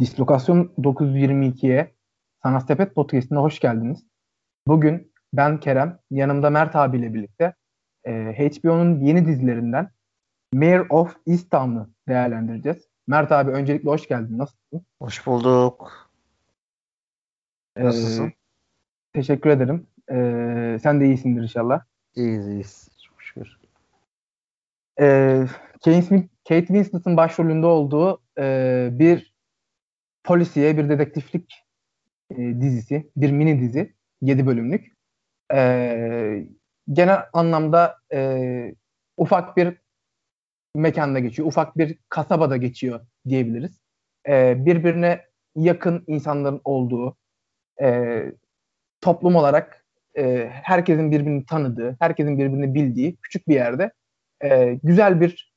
Dislokasyon 922'ye Sanat Sepet Podcast'ine hoş geldiniz. Bugün ben Kerem, yanımda Mert abiyle birlikte e, HBO'nun yeni dizilerinden Mayor of Easttown'u değerlendireceğiz. Mert abi öncelikle hoş geldin. Nasılsın? Hoş bulduk. Ee, Nasılsın? Teşekkür ederim. Ee, sen de iyisindir inşallah. İyiyiz iyiyiz. Çok şükür. Ee, Kate Winslet'ın başrolünde olduğu e, bir polisiye, bir dedektiflik e, dizisi. Bir mini dizi. 7 bölümlük. E, genel anlamda e, ufak bir mekanda geçiyor. Ufak bir kasabada geçiyor diyebiliriz. E, birbirine yakın insanların olduğu, e, toplum olarak e, herkesin birbirini tanıdığı, herkesin birbirini bildiği küçük bir yerde e, güzel bir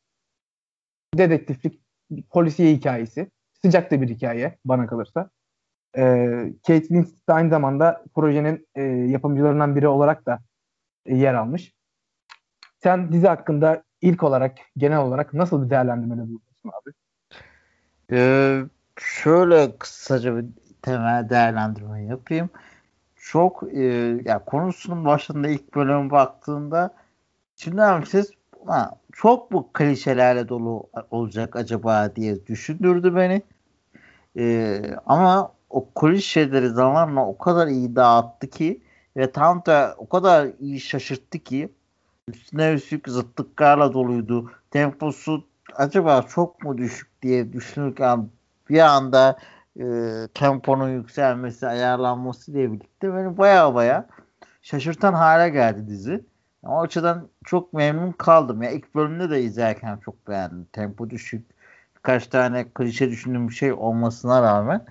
dedektiflik, polisiye hikayesi. Sıcak da bir hikaye bana kalırsa. E, Kate Winslet aynı zamanda projenin e, yapımcılarından biri olarak da e, yer almış. Sen dizi hakkında ilk olarak, genel olarak nasıl bir değerlendirmede bulunuyorsun abi? Ee, şöyle kısaca bir temel değerlendirme yapayım. Çok e, ya konusunun başında ilk bölüme baktığında şimdi siz ha, çok bu klişelerle dolu olacak acaba diye düşündürdü beni. E, ama o klişeleri zamanla o kadar iyi dağıttı ki ve tam da o kadar iyi şaşırttı ki üstüne üstlük zıtlıklarla doluydu. Temposu acaba çok mu düşük diye düşünürken bir anda e, temponun yükselmesi, ayarlanması ile birlikte beni baya baya şaşırtan hale geldi dizi. O açıdan çok memnun kaldım. Ya ilk bölümde de izlerken çok beğendim. Tempo düşük. Birkaç tane klişe düşündüğüm bir şey olmasına rağmen.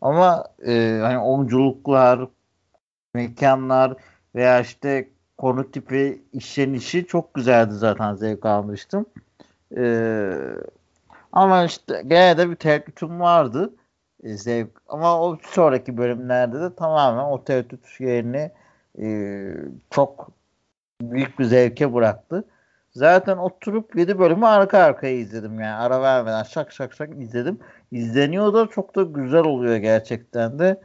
Ama e, hani oyunculuklar, mekanlar veya işte konu tipi işlenişi çok güzeldi zaten zevk almıştım. Ee, ama işte gene de bir tereddütüm vardı. E, zevk. Ama o sonraki bölümlerde de tamamen o tereddüt yerini e, çok büyük bir zevke bıraktı. Zaten oturup 7 bölümü arka arkaya izledim yani. Ara vermeden şak şak şak izledim. İzleniyor da çok da güzel oluyor gerçekten de.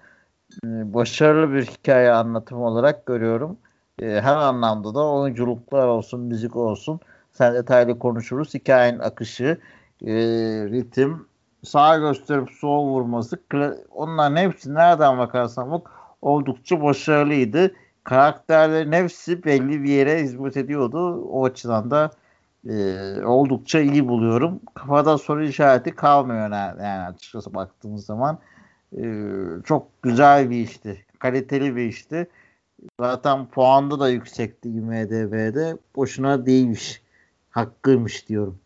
Ee, başarılı bir hikaye anlatımı olarak görüyorum. Ee, her anlamda da oyunculuklar olsun, müzik olsun. Sen detaylı konuşuruz. Hikayenin akışı, e, ritim, sağ gösterip sol vurması onların hepsi nereden bakarsan bak oldukça başarılıydı. Karakterlerin hepsi belli bir yere hizmet ediyordu. O açıdan da e, oldukça iyi buluyorum. Kafada soru işareti kalmıyor yani açıkçası baktığımız zaman. E, çok güzel bir işti. Kaliteli bir işti. Zaten puanda da yüksekti IMDB'de. Boşuna değilmiş. Hakkıymış diyorum.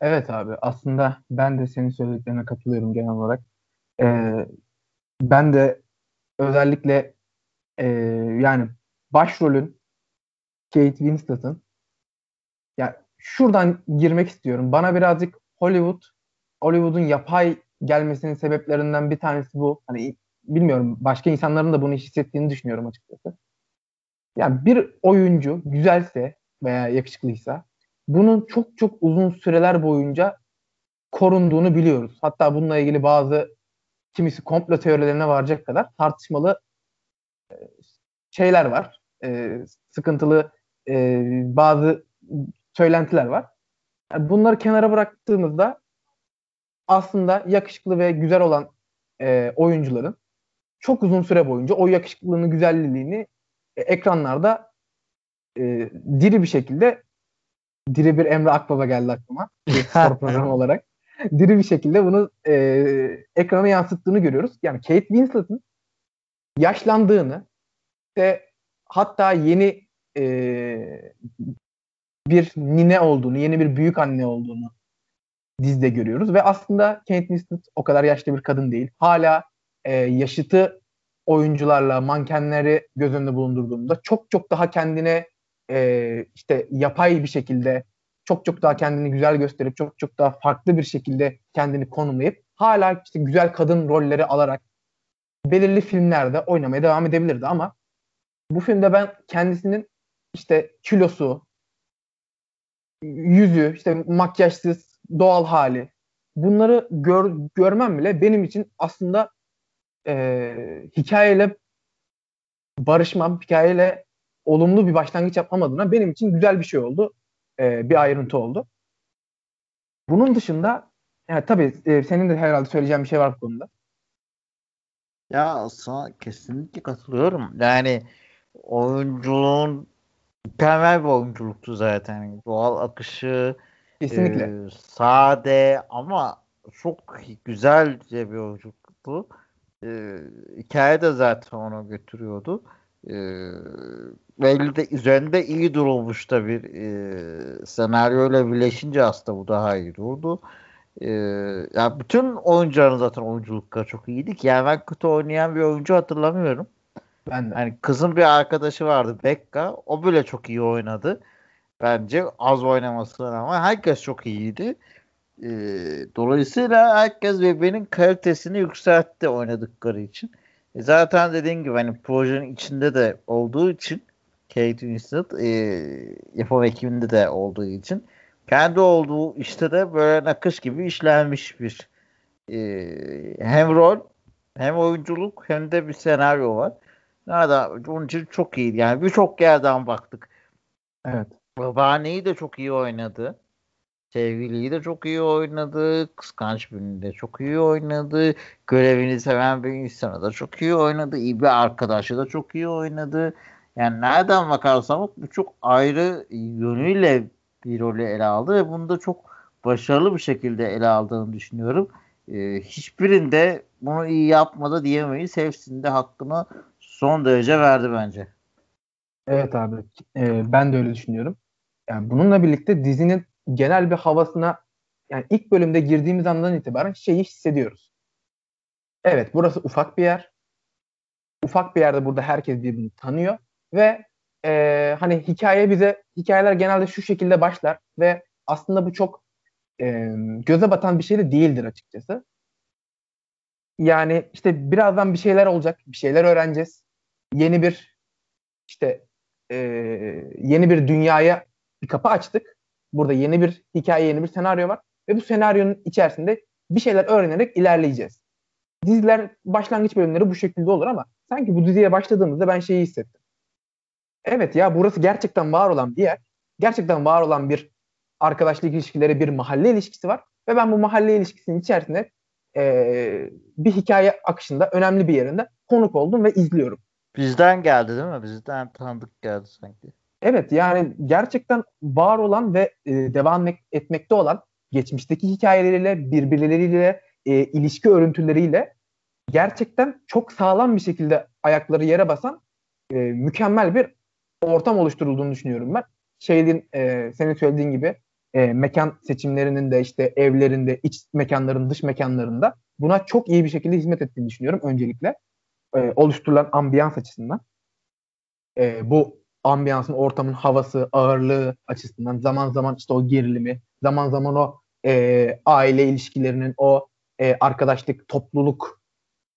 Evet abi aslında ben de senin söylediklerine katılıyorum genel olarak. Ee, ben de özellikle e, yani başrolün Kate Winslet'ın ya şuradan girmek istiyorum. Bana birazcık Hollywood Hollywood'un yapay gelmesinin sebeplerinden bir tanesi bu. Hani bilmiyorum başka insanların da bunu hissettiğini düşünüyorum açıkçası. Yani bir oyuncu güzelse veya yakışıklıysa bunun çok çok uzun süreler boyunca korunduğunu biliyoruz. Hatta bununla ilgili bazı kimisi komplo teorilerine varacak kadar tartışmalı şeyler var. E, sıkıntılı e, bazı söylentiler var. Yani bunları kenara bıraktığımızda aslında yakışıklı ve güzel olan e, oyuncuların çok uzun süre boyunca o yakışıklılığını, güzelliğini e, ekranlarda e, diri bir şekilde diri bir Emre Akbaba geldi aklıma. Bir spor programı olarak. Diri bir şekilde bunu e, ekrana yansıttığını görüyoruz. Yani Kate Winslet'ın yaşlandığını ve hatta yeni e, bir nine olduğunu, yeni bir büyük anne olduğunu dizide görüyoruz. Ve aslında Kate Winslet o kadar yaşlı bir kadın değil. Hala e, yaşıtı oyuncularla mankenleri göz önünde bulundurduğumda çok çok daha kendine e, işte yapay bir şekilde çok çok daha kendini güzel gösterip çok çok daha farklı bir şekilde kendini konumlayıp hala işte güzel kadın rolleri alarak belirli filmlerde oynamaya devam edebilirdi ama bu filmde ben kendisinin işte kilosu, yüzü, işte makyajsız doğal hali bunları gör, görmem bile benim için aslında e, hikayeyle barışmam, hikayeyle olumlu bir başlangıç yapmam adına benim için güzel bir şey oldu. E, bir ayrıntı oldu. Bunun dışında yani tabii e, senin de herhalde söyleyeceğin bir şey var bu konuda. Ya sana kesinlikle katılıyorum. Yani oyunculuğun mükemmel bir oyunculuktu zaten. Doğal akışı kesinlikle e, sade ama çok güzelce bir oyunculuktu. E, hikaye de zaten onu götürüyordu. E, belli de üzerinde iyi durulmuş da bir e, senaryoyla birleşince aslında bu daha iyi durdu. Ee, yani bütün oyuncuların zaten oyunculukları çok iyiydi ki. Yani ben kötü oynayan bir oyuncu hatırlamıyorum. Ben de. Yani kızın bir arkadaşı vardı Bekka. O bile çok iyi oynadı. Bence az oynamasına rağmen herkes çok iyiydi. Ee, dolayısıyla herkes birbirinin kalitesini yükseltti oynadıkları için. E zaten dediğim gibi hani projenin içinde de olduğu için Kate Winslet e, yapım ekibinde de olduğu için kendi olduğu işte de böyle nakış gibi işlenmiş bir e, hem rol hem oyunculuk hem de bir senaryo var. Nerede? Onun için çok iyi. Yani birçok yerden baktık. Evet. Babaanneyi de çok iyi oynadı. Sevgiliyi de çok iyi oynadı. Kıskanç birini de çok iyi oynadı. Görevini seven bir insanı da çok iyi oynadı. İyi bir arkadaşı da çok iyi oynadı. Yani nereden bakarsan bu çok ayrı yönüyle bir rolü ele aldı ve bunu da çok başarılı bir şekilde ele aldığını düşünüyorum. Ee, hiçbirinde bunu iyi yapmadı diyemeyiz. Hepsinde hakkını son derece verdi bence. Evet abi. E, ben de öyle düşünüyorum. Yani bununla birlikte dizinin genel bir havasına yani ilk bölümde girdiğimiz andan itibaren şeyi hissediyoruz. Evet burası ufak bir yer. Ufak bir yerde burada herkes birbirini tanıyor ve e, hani hikaye bize hikayeler genelde şu şekilde başlar ve aslında bu çok e, göze batan bir şey de değildir açıkçası. Yani işte birazdan bir şeyler olacak, bir şeyler öğreneceğiz. Yeni bir işte e, yeni bir dünyaya bir kapı açtık. Burada yeni bir hikaye, yeni bir senaryo var ve bu senaryonun içerisinde bir şeyler öğrenerek ilerleyeceğiz. Diziler başlangıç bölümleri bu şekilde olur ama sanki bu diziye başladığımızda ben şeyi hissettim evet ya burası gerçekten var olan bir yer. Gerçekten var olan bir arkadaşlık ilişkileri, bir mahalle ilişkisi var. Ve ben bu mahalle ilişkisinin içerisinde e, bir hikaye akışında önemli bir yerinde konuk oldum ve izliyorum. Bizden geldi değil mi? Bizden tanıdık geldi sanki. Evet yani gerçekten var olan ve e, devam etmekte olan geçmişteki hikayeleriyle, birbirleriyle, e, ilişki örüntüleriyle gerçekten çok sağlam bir şekilde ayakları yere basan e, mükemmel bir ortam oluşturulduğunu düşünüyorum ben. Şeyin e, senin söylediğin gibi e, mekan seçimlerinin de işte evlerinde, iç mekanların, dış mekanlarında buna çok iyi bir şekilde hizmet ettiğini düşünüyorum öncelikle. E, oluşturulan ambiyans açısından. E, bu ambiyansın, ortamın havası, ağırlığı açısından zaman zaman işte o gerilimi, zaman zaman o e, aile ilişkilerinin, o e, arkadaşlık, topluluk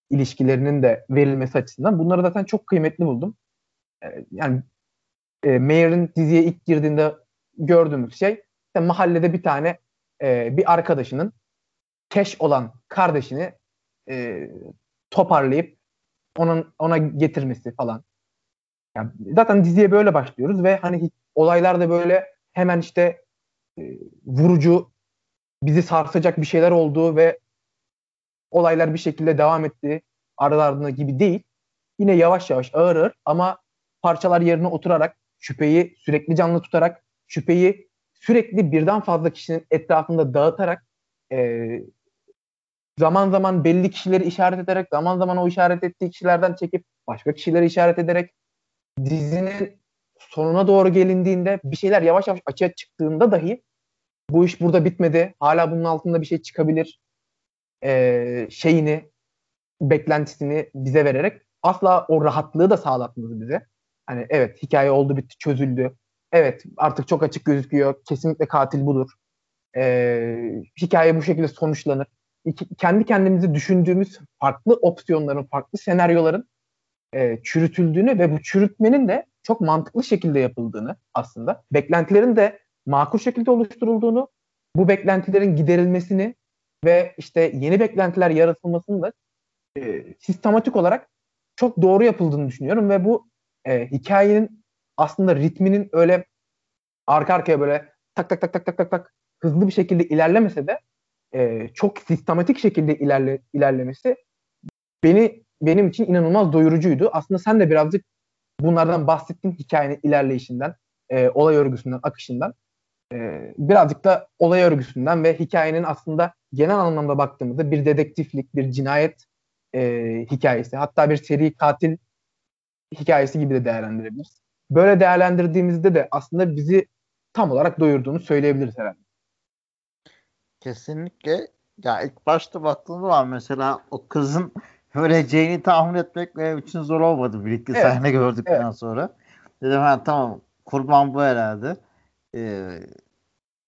ilişkilerinin de verilmesi açısından bunları zaten çok kıymetli buldum. E, yani e, Mayer'in diziye ilk girdiğinde gördüğümüz şey işte mahallede bir tane e, bir arkadaşının keş olan kardeşini e, toparlayıp onun ona getirmesi falan. Yani zaten diziye böyle başlıyoruz ve hani olaylar da böyle hemen işte e, vurucu bizi sarsacak bir şeyler olduğu ve olaylar bir şekilde devam etti aralarında gibi değil. Yine yavaş yavaş ağır ağır ama parçalar yerine oturarak şüpheyi sürekli canlı tutarak, şüpheyi sürekli birden fazla kişinin etrafında dağıtarak e, zaman zaman belli kişileri işaret ederek, zaman zaman o işaret ettiği kişilerden çekip başka kişileri işaret ederek dizinin sonuna doğru gelindiğinde bir şeyler yavaş yavaş açığa çıktığında dahi bu iş burada bitmedi. Hala bunun altında bir şey çıkabilir. E, şeyini, beklentisini bize vererek asla o rahatlığı da sağlatmadı bize. Hani evet hikaye oldu bitti çözüldü. Evet artık çok açık gözüküyor. Kesinlikle katil budur. Ee, hikaye bu şekilde sonuçlanır. Kendi kendimizi düşündüğümüz farklı opsiyonların, farklı senaryoların e, çürütüldüğünü ve bu çürütmenin de çok mantıklı şekilde yapıldığını aslında. Beklentilerin de makul şekilde oluşturulduğunu, bu beklentilerin giderilmesini ve işte yeni beklentiler yaratılmasının da e, sistematik olarak çok doğru yapıldığını düşünüyorum ve bu e, hikayenin aslında ritminin öyle arka arkaya böyle tak tak tak tak tak tak tak hızlı bir şekilde ilerlemese de e, çok sistematik şekilde ilerle, ilerlemesi beni benim için inanılmaz doyurucuydu. Aslında sen de birazcık bunlardan bahsettin hikayenin ilerleyişinden, e, olay örgüsünden, akışından. E, birazcık da olay örgüsünden ve hikayenin aslında genel anlamda baktığımızda bir dedektiflik, bir cinayet e, hikayesi, hatta bir seri katil hikayesi gibi de değerlendirebiliriz. Böyle değerlendirdiğimizde de aslında bizi tam olarak doyurduğunu söyleyebiliriz herhalde. Kesinlikle. Ya ilk başta baktığım zaman mesela o kızın öleceğini tahmin etmek benim için zor olmadı bir iki evet. sahne gördükten evet. sonra. Dedim ha tamam kurban bu herhalde. Ee,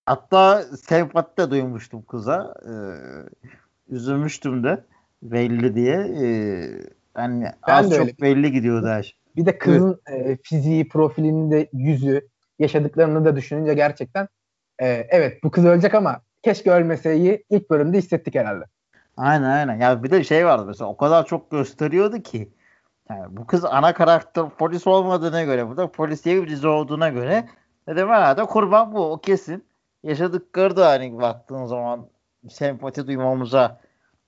hatta sempati de duymuştum kıza. Ee, üzülmüştüm de belli diye. Ee, yani ben az çok öyle. belli gidiyordu her şey. Bir de kızın e, fiziği, profilini de yüzü, yaşadıklarını da düşününce gerçekten e, evet bu kız ölecek ama keşke ölmeseydi ilk bölümde hissettik herhalde. Aynen aynen. Ya bir de şey vardı mesela o kadar çok gösteriyordu ki yani bu kız ana karakter polis olmadığına göre bu da polisiye bir dizi olduğuna göre dedim herhalde kurban bu o kesin. Yaşadıkları da hani baktığın zaman sempati duymamıza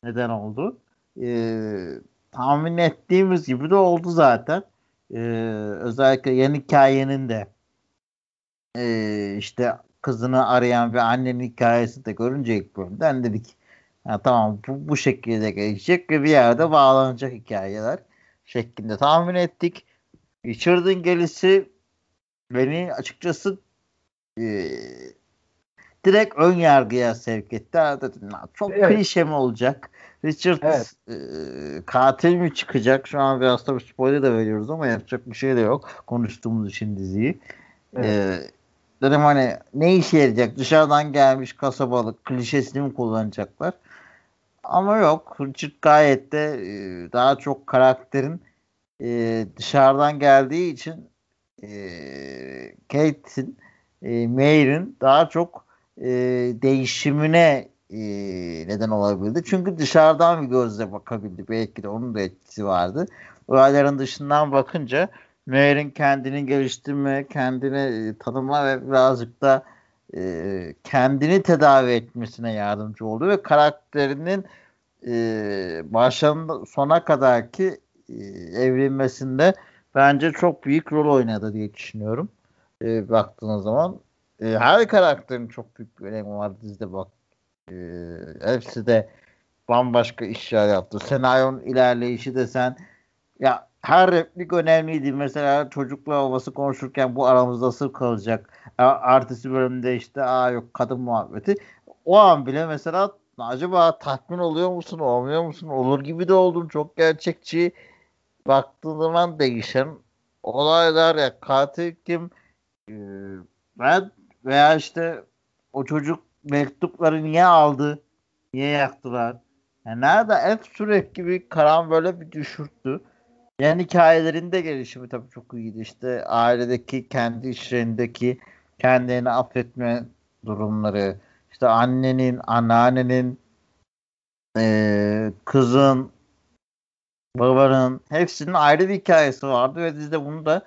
neden oldu. Ee, tahmin ettiğimiz gibi de oldu zaten. Ee, özellikle yeni hikayenin de e, işte kızını arayan ve annenin hikayesi de görünce ilk bölümden dedik Ha, tamam bu, bu şekilde gelecek ve bir yerde bağlanacak hikayeler şeklinde tahmin ettik. Richard'ın gelişi beni açıkçası e, direkt ön yargıya sevk etti. Dedim, çok evet. klişe mi olacak? Richard evet. e, katil mi çıkacak? Şu an biraz tabii spoiler de veriyoruz ama yapacak bir şey de yok. Konuştuğumuz için diziyi. Evet. E, dedim hani ne işe yarayacak? Dışarıdan gelmiş kasabalık klişesini mi kullanacaklar? Ama yok. Richard gayet de e, daha çok karakterin e, dışarıdan geldiği için e, Kate'in e, Mayer'in daha çok e, değişimine e, neden olabildi. Çünkü dışarıdan bir gözle bakabildi. Belki de onun da etkisi vardı. Olayların dışından bakınca Mayer'in kendini geliştirme, kendini e, tanıma ve birazcık da e, kendini tedavi etmesine yardımcı oldu ve karakterinin e, başından sona kadarki e, evrilmesinde bence çok büyük rol oynadı diye düşünüyorum. E, baktığınız zaman e, her karakterin çok büyük bir önemi var dizide bak. E, hepsi de bambaşka işler yaptı. Senaryonun ilerleyişi de sen ya her replik önemliydi. Mesela çocukla babası konuşurken bu aramızda sır kalacak. Artısı bölümde işte aa yok kadın muhabbeti. O an bile mesela acaba tatmin oluyor musun, olmuyor musun? Olur gibi de oldum. Çok gerçekçi. Baktığın zaman değişen olaylar ya katil kim ee, ben veya işte o çocuk mektupları niye aldı? Niye yaktılar? Yani nerede hep sürekli bir karan böyle bir düşürttü. Yani hikayelerinde gelişimi tabii çok iyiydi. İşte ailedeki kendi işlerindeki kendini affetme durumları, işte annenin, anneannenin, e, kızın, babanın hepsinin ayrı bir hikayesi vardı ve dizide bunu da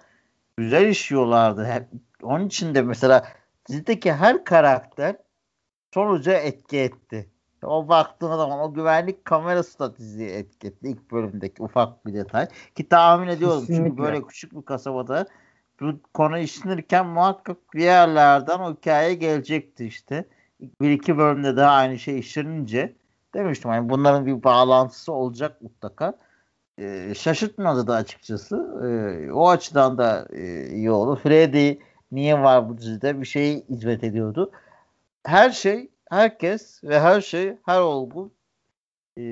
güzel işliyorlardı. Hep, onun için de mesela dizideki her karakter sonuca etki etti. O baktığınız zaman o güvenlik kamerası da diziye etki etti. İlk bölümdeki ufak bir detay. Ki tahmin ediyorum Kesinlikle. çünkü böyle küçük bir kasabada bu konu işlenirken muhakkak bir yerlerden o hikaye gelecekti işte. Bir iki bölümde daha aynı şey işlenince demiştim. Yani bunların bir bağlantısı olacak mutlaka. E, şaşırtmadı da açıkçası. E, o açıdan da e, iyi oldu. Freddy niye var bu dizide bir şey hizmet ediyordu. Her şey, herkes ve her şey, her olgu e,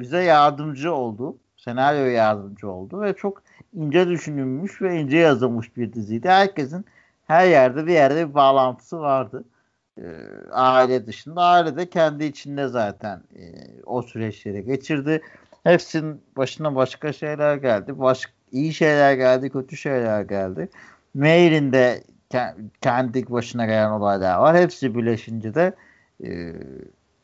bize yardımcı oldu. Senaryo yardımcı oldu ve çok ince düşünülmüş ve ince yazılmış bir diziydi. Herkesin her yerde bir yerde bir bağlantısı vardı. E, aile dışında. Aile de kendi içinde zaten e, o süreçleri geçirdi. Hepsinin başına başka şeyler geldi. Baş, iyi şeyler geldi, kötü şeyler geldi. Mail'in de kendi başına gelen olaylar var. Hepsi birleşince de e,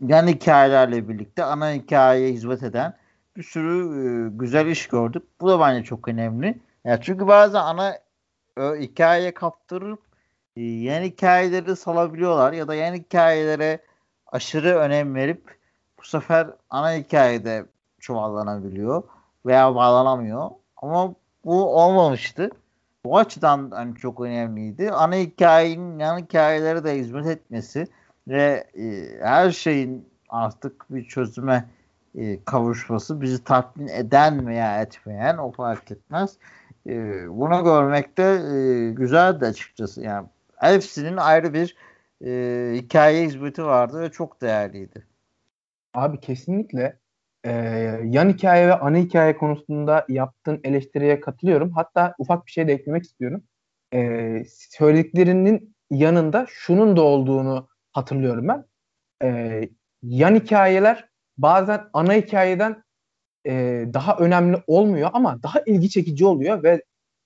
yan hikayelerle birlikte ana hikayeye hizmet eden bir sürü e, güzel iş gördük. Bu da bence çok önemli. Ya çünkü bazen ana e, hikayeye kaptırıp e, yan hikayeleri salabiliyorlar ya da yan hikayelere aşırı önem verip bu sefer ana hikayede çuvallanabiliyor veya bağlanamıyor. Ama bu olmamıştı. Bu açıdan hani çok önemliydi. Ana hikayenin yan hikayelere de hizmet etmesi ve e, her şeyin artık bir çözüme e, kavuşması bizi tatmin eden veya etmeyen o fark etmez. E, bunu görmek de e, güzeldi açıkçası. Yani hepsinin ayrı bir e, hikaye hizmeti vardı ve çok değerliydi. Abi kesinlikle e, yan hikaye ve ana hikaye konusunda yaptığın eleştiriye katılıyorum. Hatta ufak bir şey de eklemek istiyorum. E, söylediklerinin yanında şunun da olduğunu hatırlıyorum ben. E, yan hikayeler bazen ana hikayeden e, daha önemli olmuyor ama daha ilgi çekici oluyor ve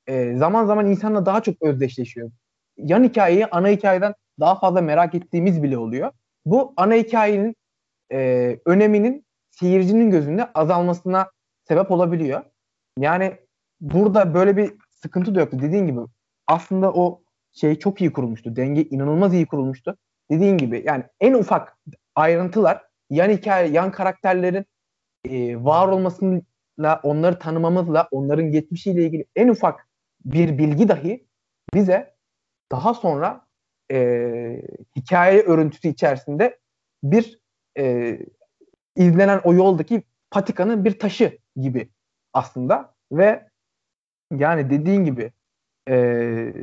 e, zaman zaman insanla daha çok özdeşleşiyor. Yan hikayeyi ana hikayeden daha fazla merak ettiğimiz bile oluyor. Bu ana hikayenin e, öneminin seyircinin gözünde azalmasına sebep olabiliyor. Yani burada böyle bir sıkıntı da yoktu. Dediğin gibi aslında o şey çok iyi kurulmuştu. Denge inanılmaz iyi kurulmuştu. Dediğin gibi yani en ufak ayrıntılar yan hikaye, yan karakterlerin e, var olmasıyla, onları tanımamızla, onların geçmişiyle ilgili en ufak bir bilgi dahi bize daha sonra e, hikaye örüntüsü içerisinde bir e, izlenen o yoldaki patikanın bir taşı gibi aslında ve yani dediğin gibi e,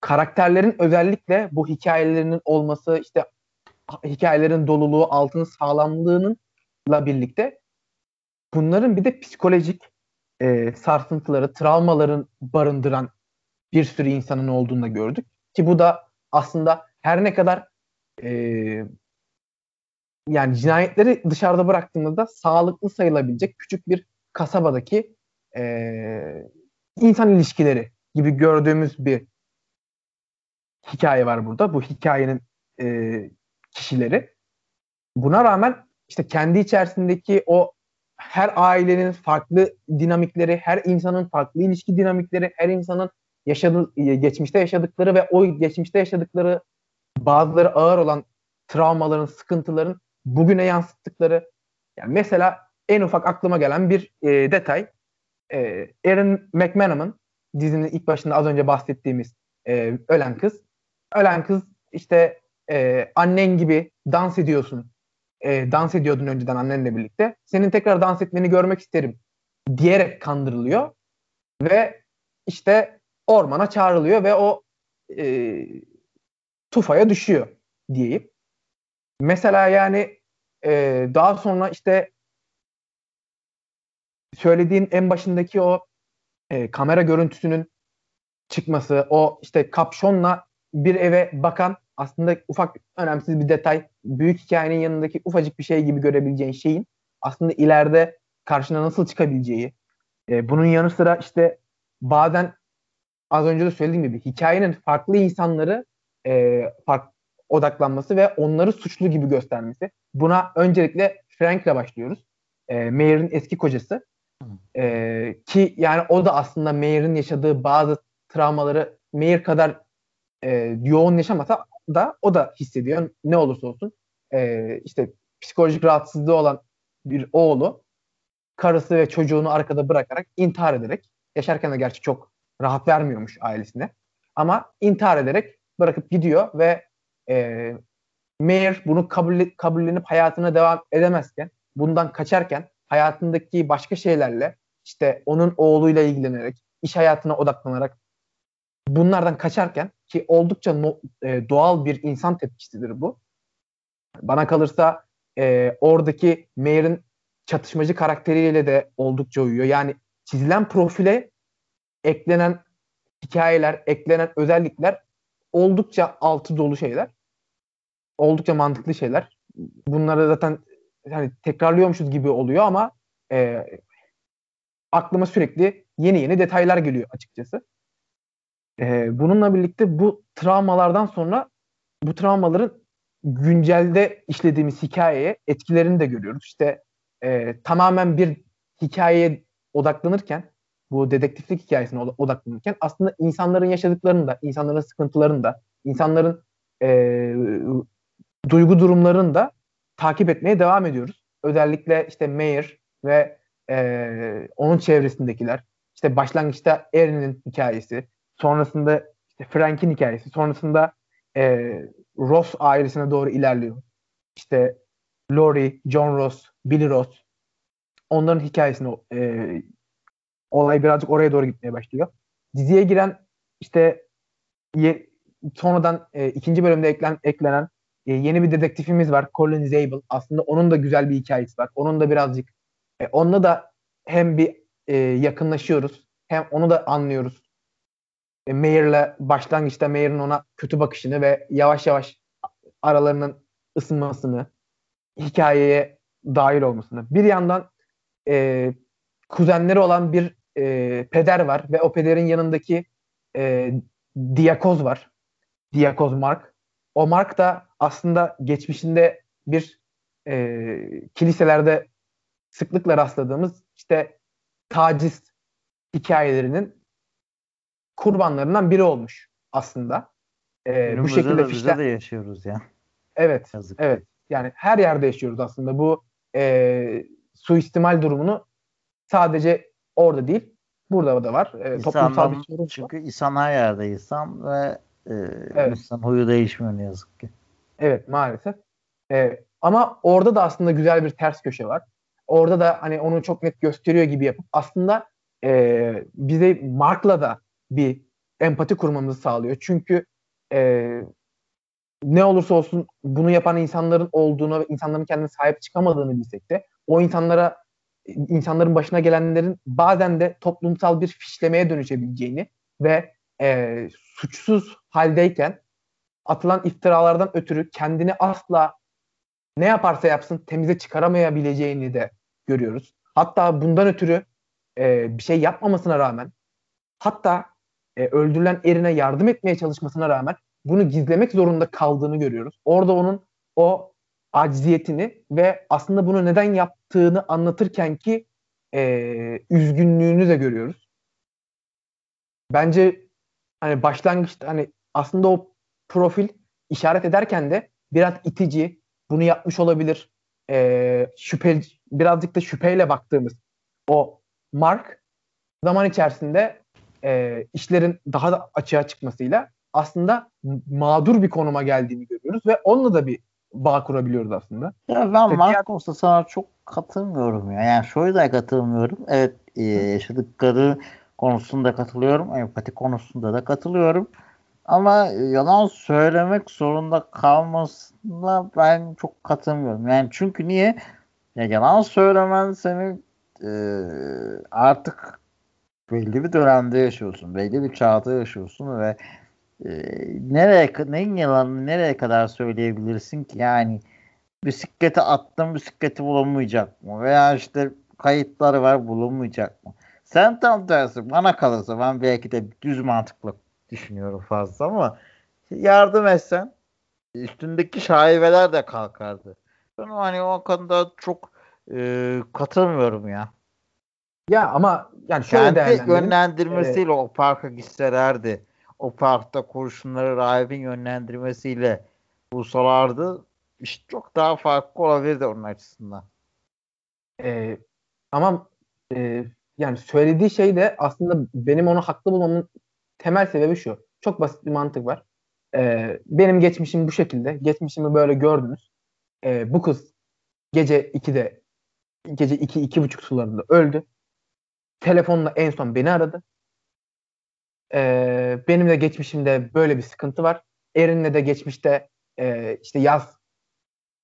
karakterlerin özellikle bu hikayelerinin olması işte hikayelerin doluluğu altın sağlamlığınınla birlikte bunların bir de psikolojik e, sarsıntıları, travmaların barındıran bir sürü insanın olduğunu da gördük. Ki bu da aslında her ne kadar e, yani cinayetleri dışarıda bıraktığımızda sağlıklı sayılabilecek küçük bir kasabadaki e, insan ilişkileri gibi gördüğümüz bir hikaye var burada. Bu hikayenin e, kişileri. Buna rağmen işte kendi içerisindeki o her ailenin farklı dinamikleri, her insanın farklı ilişki dinamikleri, her insanın yaşadığı, geçmişte yaşadıkları ve o geçmişte yaşadıkları bazıları ağır olan travmaların, sıkıntıların bugüne yansıttıkları yani mesela en ufak aklıma gelen bir e, detay e, Erin McManam'ın dizinin ilk başında az önce bahsettiğimiz e, ölen kız. Ölen kız işte e, annen gibi dans ediyorsun. E, dans ediyordun önceden annenle birlikte. Senin tekrar dans etmeni görmek isterim diyerek kandırılıyor. Ve işte ormana çağrılıyor ve o e, tufaya düşüyor diyeyim. Mesela yani e, daha sonra işte söylediğin en başındaki o e, kamera görüntüsünün çıkması, o işte kapşonla bir eve bakan aslında ufak önemsiz bir detay, büyük hikayenin yanındaki ufacık bir şey gibi görebileceğin şeyin aslında ileride karşına nasıl çıkabileceği. E, bunun yanı sıra işte bazen az önce de söylediğim gibi hikayenin farklı insanları e, fark, odaklanması ve onları suçlu gibi göstermesi. Buna öncelikle Frank'le başlıyoruz. E, Mayer'in eski kocası. E, ki yani o da aslında Mayer'in yaşadığı bazı travmaları Mayer kadar e, yoğun yaşamasa da o da hissediyor ne olursa olsun. E, işte psikolojik rahatsızlığı olan bir oğlu karısı ve çocuğunu arkada bırakarak intihar ederek yaşarken de gerçi çok rahat vermiyormuş ailesine. Ama intihar ederek bırakıp gidiyor ve e, Mayer bunu kabul, kabullenip hayatına devam edemezken, bundan kaçarken hayatındaki başka şeylerle işte onun oğluyla ilgilenerek, iş hayatına odaklanarak bunlardan kaçarken ki oldukça no, e, doğal bir insan tepkisidir bu. Bana kalırsa e, oradaki Mayer'in çatışmacı karakteriyle de oldukça uyuyor. Yani çizilen profile eklenen hikayeler, eklenen özellikler oldukça altı dolu şeyler. Oldukça mantıklı şeyler. Bunları zaten hani tekrarlıyormuşuz gibi oluyor ama e, aklıma sürekli yeni yeni detaylar geliyor açıkçası. E, bununla birlikte bu travmalardan sonra bu travmaların güncelde işlediğimiz hikayeye etkilerini de görüyoruz. İşte e, tamamen bir hikayeye odaklanırken bu dedektiflik hikayesine odaklanırken aslında insanların yaşadıklarını da, insanların sıkıntılarını da, insanların e, duygu durumlarını da takip etmeye devam ediyoruz. Özellikle işte Mayer ve e, onun çevresindekiler, işte başlangıçta Erin'in hikayesi, sonrasında işte Frank'in hikayesi, sonrasında e, Ross ailesine doğru ilerliyor. İşte Lori, John Ross, Billy Ross onların hikayesini e, olay birazcık oraya doğru gitmeye başlıyor. Diziye giren işte ye, sonradan e, ikinci bölümde eklen, eklenen e, yeni bir dedektifimiz var. Colin Zabel. Aslında onun da güzel bir hikayesi var. Onun da birazcık e, onunla da hem bir e, yakınlaşıyoruz hem onu da anlıyoruz. E, Mayer'la başlangıçta Mayer'ın ona kötü bakışını ve yavaş yavaş aralarının ısınmasını, hikayeye dahil olmasını. Bir yandan e, kuzenleri olan bir e, peder var ve o pederin yanındaki e, diyakoz var. Diyakoz Mark. O Mark da aslında geçmişinde bir e, kiliselerde sıklıkla rastladığımız işte taciz hikayelerinin kurbanlarından biri olmuş aslında. E, bu şekilde fişler... de yaşıyoruz ya. Evet. Yazık. Evet. Yani her yerde yaşıyoruz aslında. Bu e, suistimal durumunu sadece orada değil burada da var. E, toplumsal bir sorun Çünkü var. insan her yerde insan ve e, evet. insan huyu değişmiyor ne yazık ki. Evet maalesef. E, ama orada da aslında güzel bir ters köşe var. Orada da hani onu çok net gösteriyor gibi yapıp aslında e, bize Mark'la da bir empati kurmamızı sağlıyor. Çünkü e, ne olursa olsun bunu yapan insanların olduğunu ve insanların kendine sahip çıkamadığını bilsek de o insanlara insanların başına gelenlerin bazen de toplumsal bir fişlemeye dönüşebileceğini ve e, suçsuz haldeyken atılan iftiralardan ötürü kendini asla ne yaparsa yapsın temize çıkaramayabileceğini de görüyoruz. Hatta bundan ötürü e, bir şey yapmamasına rağmen hatta e, öldürülen erine yardım etmeye çalışmasına rağmen bunu gizlemek zorunda kaldığını görüyoruz. Orada onun o acziyetini ve aslında bunu neden yaptığını anlatırken ki e, üzgünlüğünü de görüyoruz. Bence hani başlangıçta hani aslında o profil işaret ederken de biraz itici, bunu yapmış olabilir. E, şüphe birazcık da şüpheyle baktığımız o Mark zaman içerisinde e, işlerin daha da açığa çıkmasıyla aslında mağdur bir konuma geldiğini görüyoruz ve onunla da bir bağ kurabiliyoruz aslında. Ya ben Marcos'a sana çok katılmıyorum ya. Yani şöyle de katılmıyorum. Evet e, yaşadıkları konusunda katılıyorum. Empati konusunda da katılıyorum. Ama yalan söylemek zorunda kalmasına ben çok katılmıyorum. Yani çünkü niye? Ya yalan söylemen seni e, artık belli bir dönemde yaşıyorsun. Belli bir çağda yaşıyorsun ve e, nereye neyin yalanını nereye kadar söyleyebilirsin ki yani bisiklete attım bisikleti bulamayacak mı veya işte kayıtları var bulunmayacak mı sen tam tersi bana kalırsa ben belki de düz mantıklı düşünüyorum fazla ama yardım etsen üstündeki şaibeler de kalkardı. Ben hani o konuda çok e, katılmıyorum ya. Ya ama yani şöyle Kendi yönlendirmesiyle evet. o parka gitselerdi o parkta kurşunları rahibin yönlendirmesiyle bulsalardı iş çok daha farklı olabilirdi onun açısından. Ee, ama e, yani söylediği şey de aslında benim onu haklı bulmamın temel sebebi şu. Çok basit bir mantık var. Ee, benim geçmişim bu şekilde. Geçmişimi böyle gördünüz. Ee, bu kız gece 2'de gece 2 iki, buçuk sularında öldü. Telefonla en son beni aradı. E, benim de geçmişimde böyle bir sıkıntı var. Erin'le de geçmişte e, işte yaz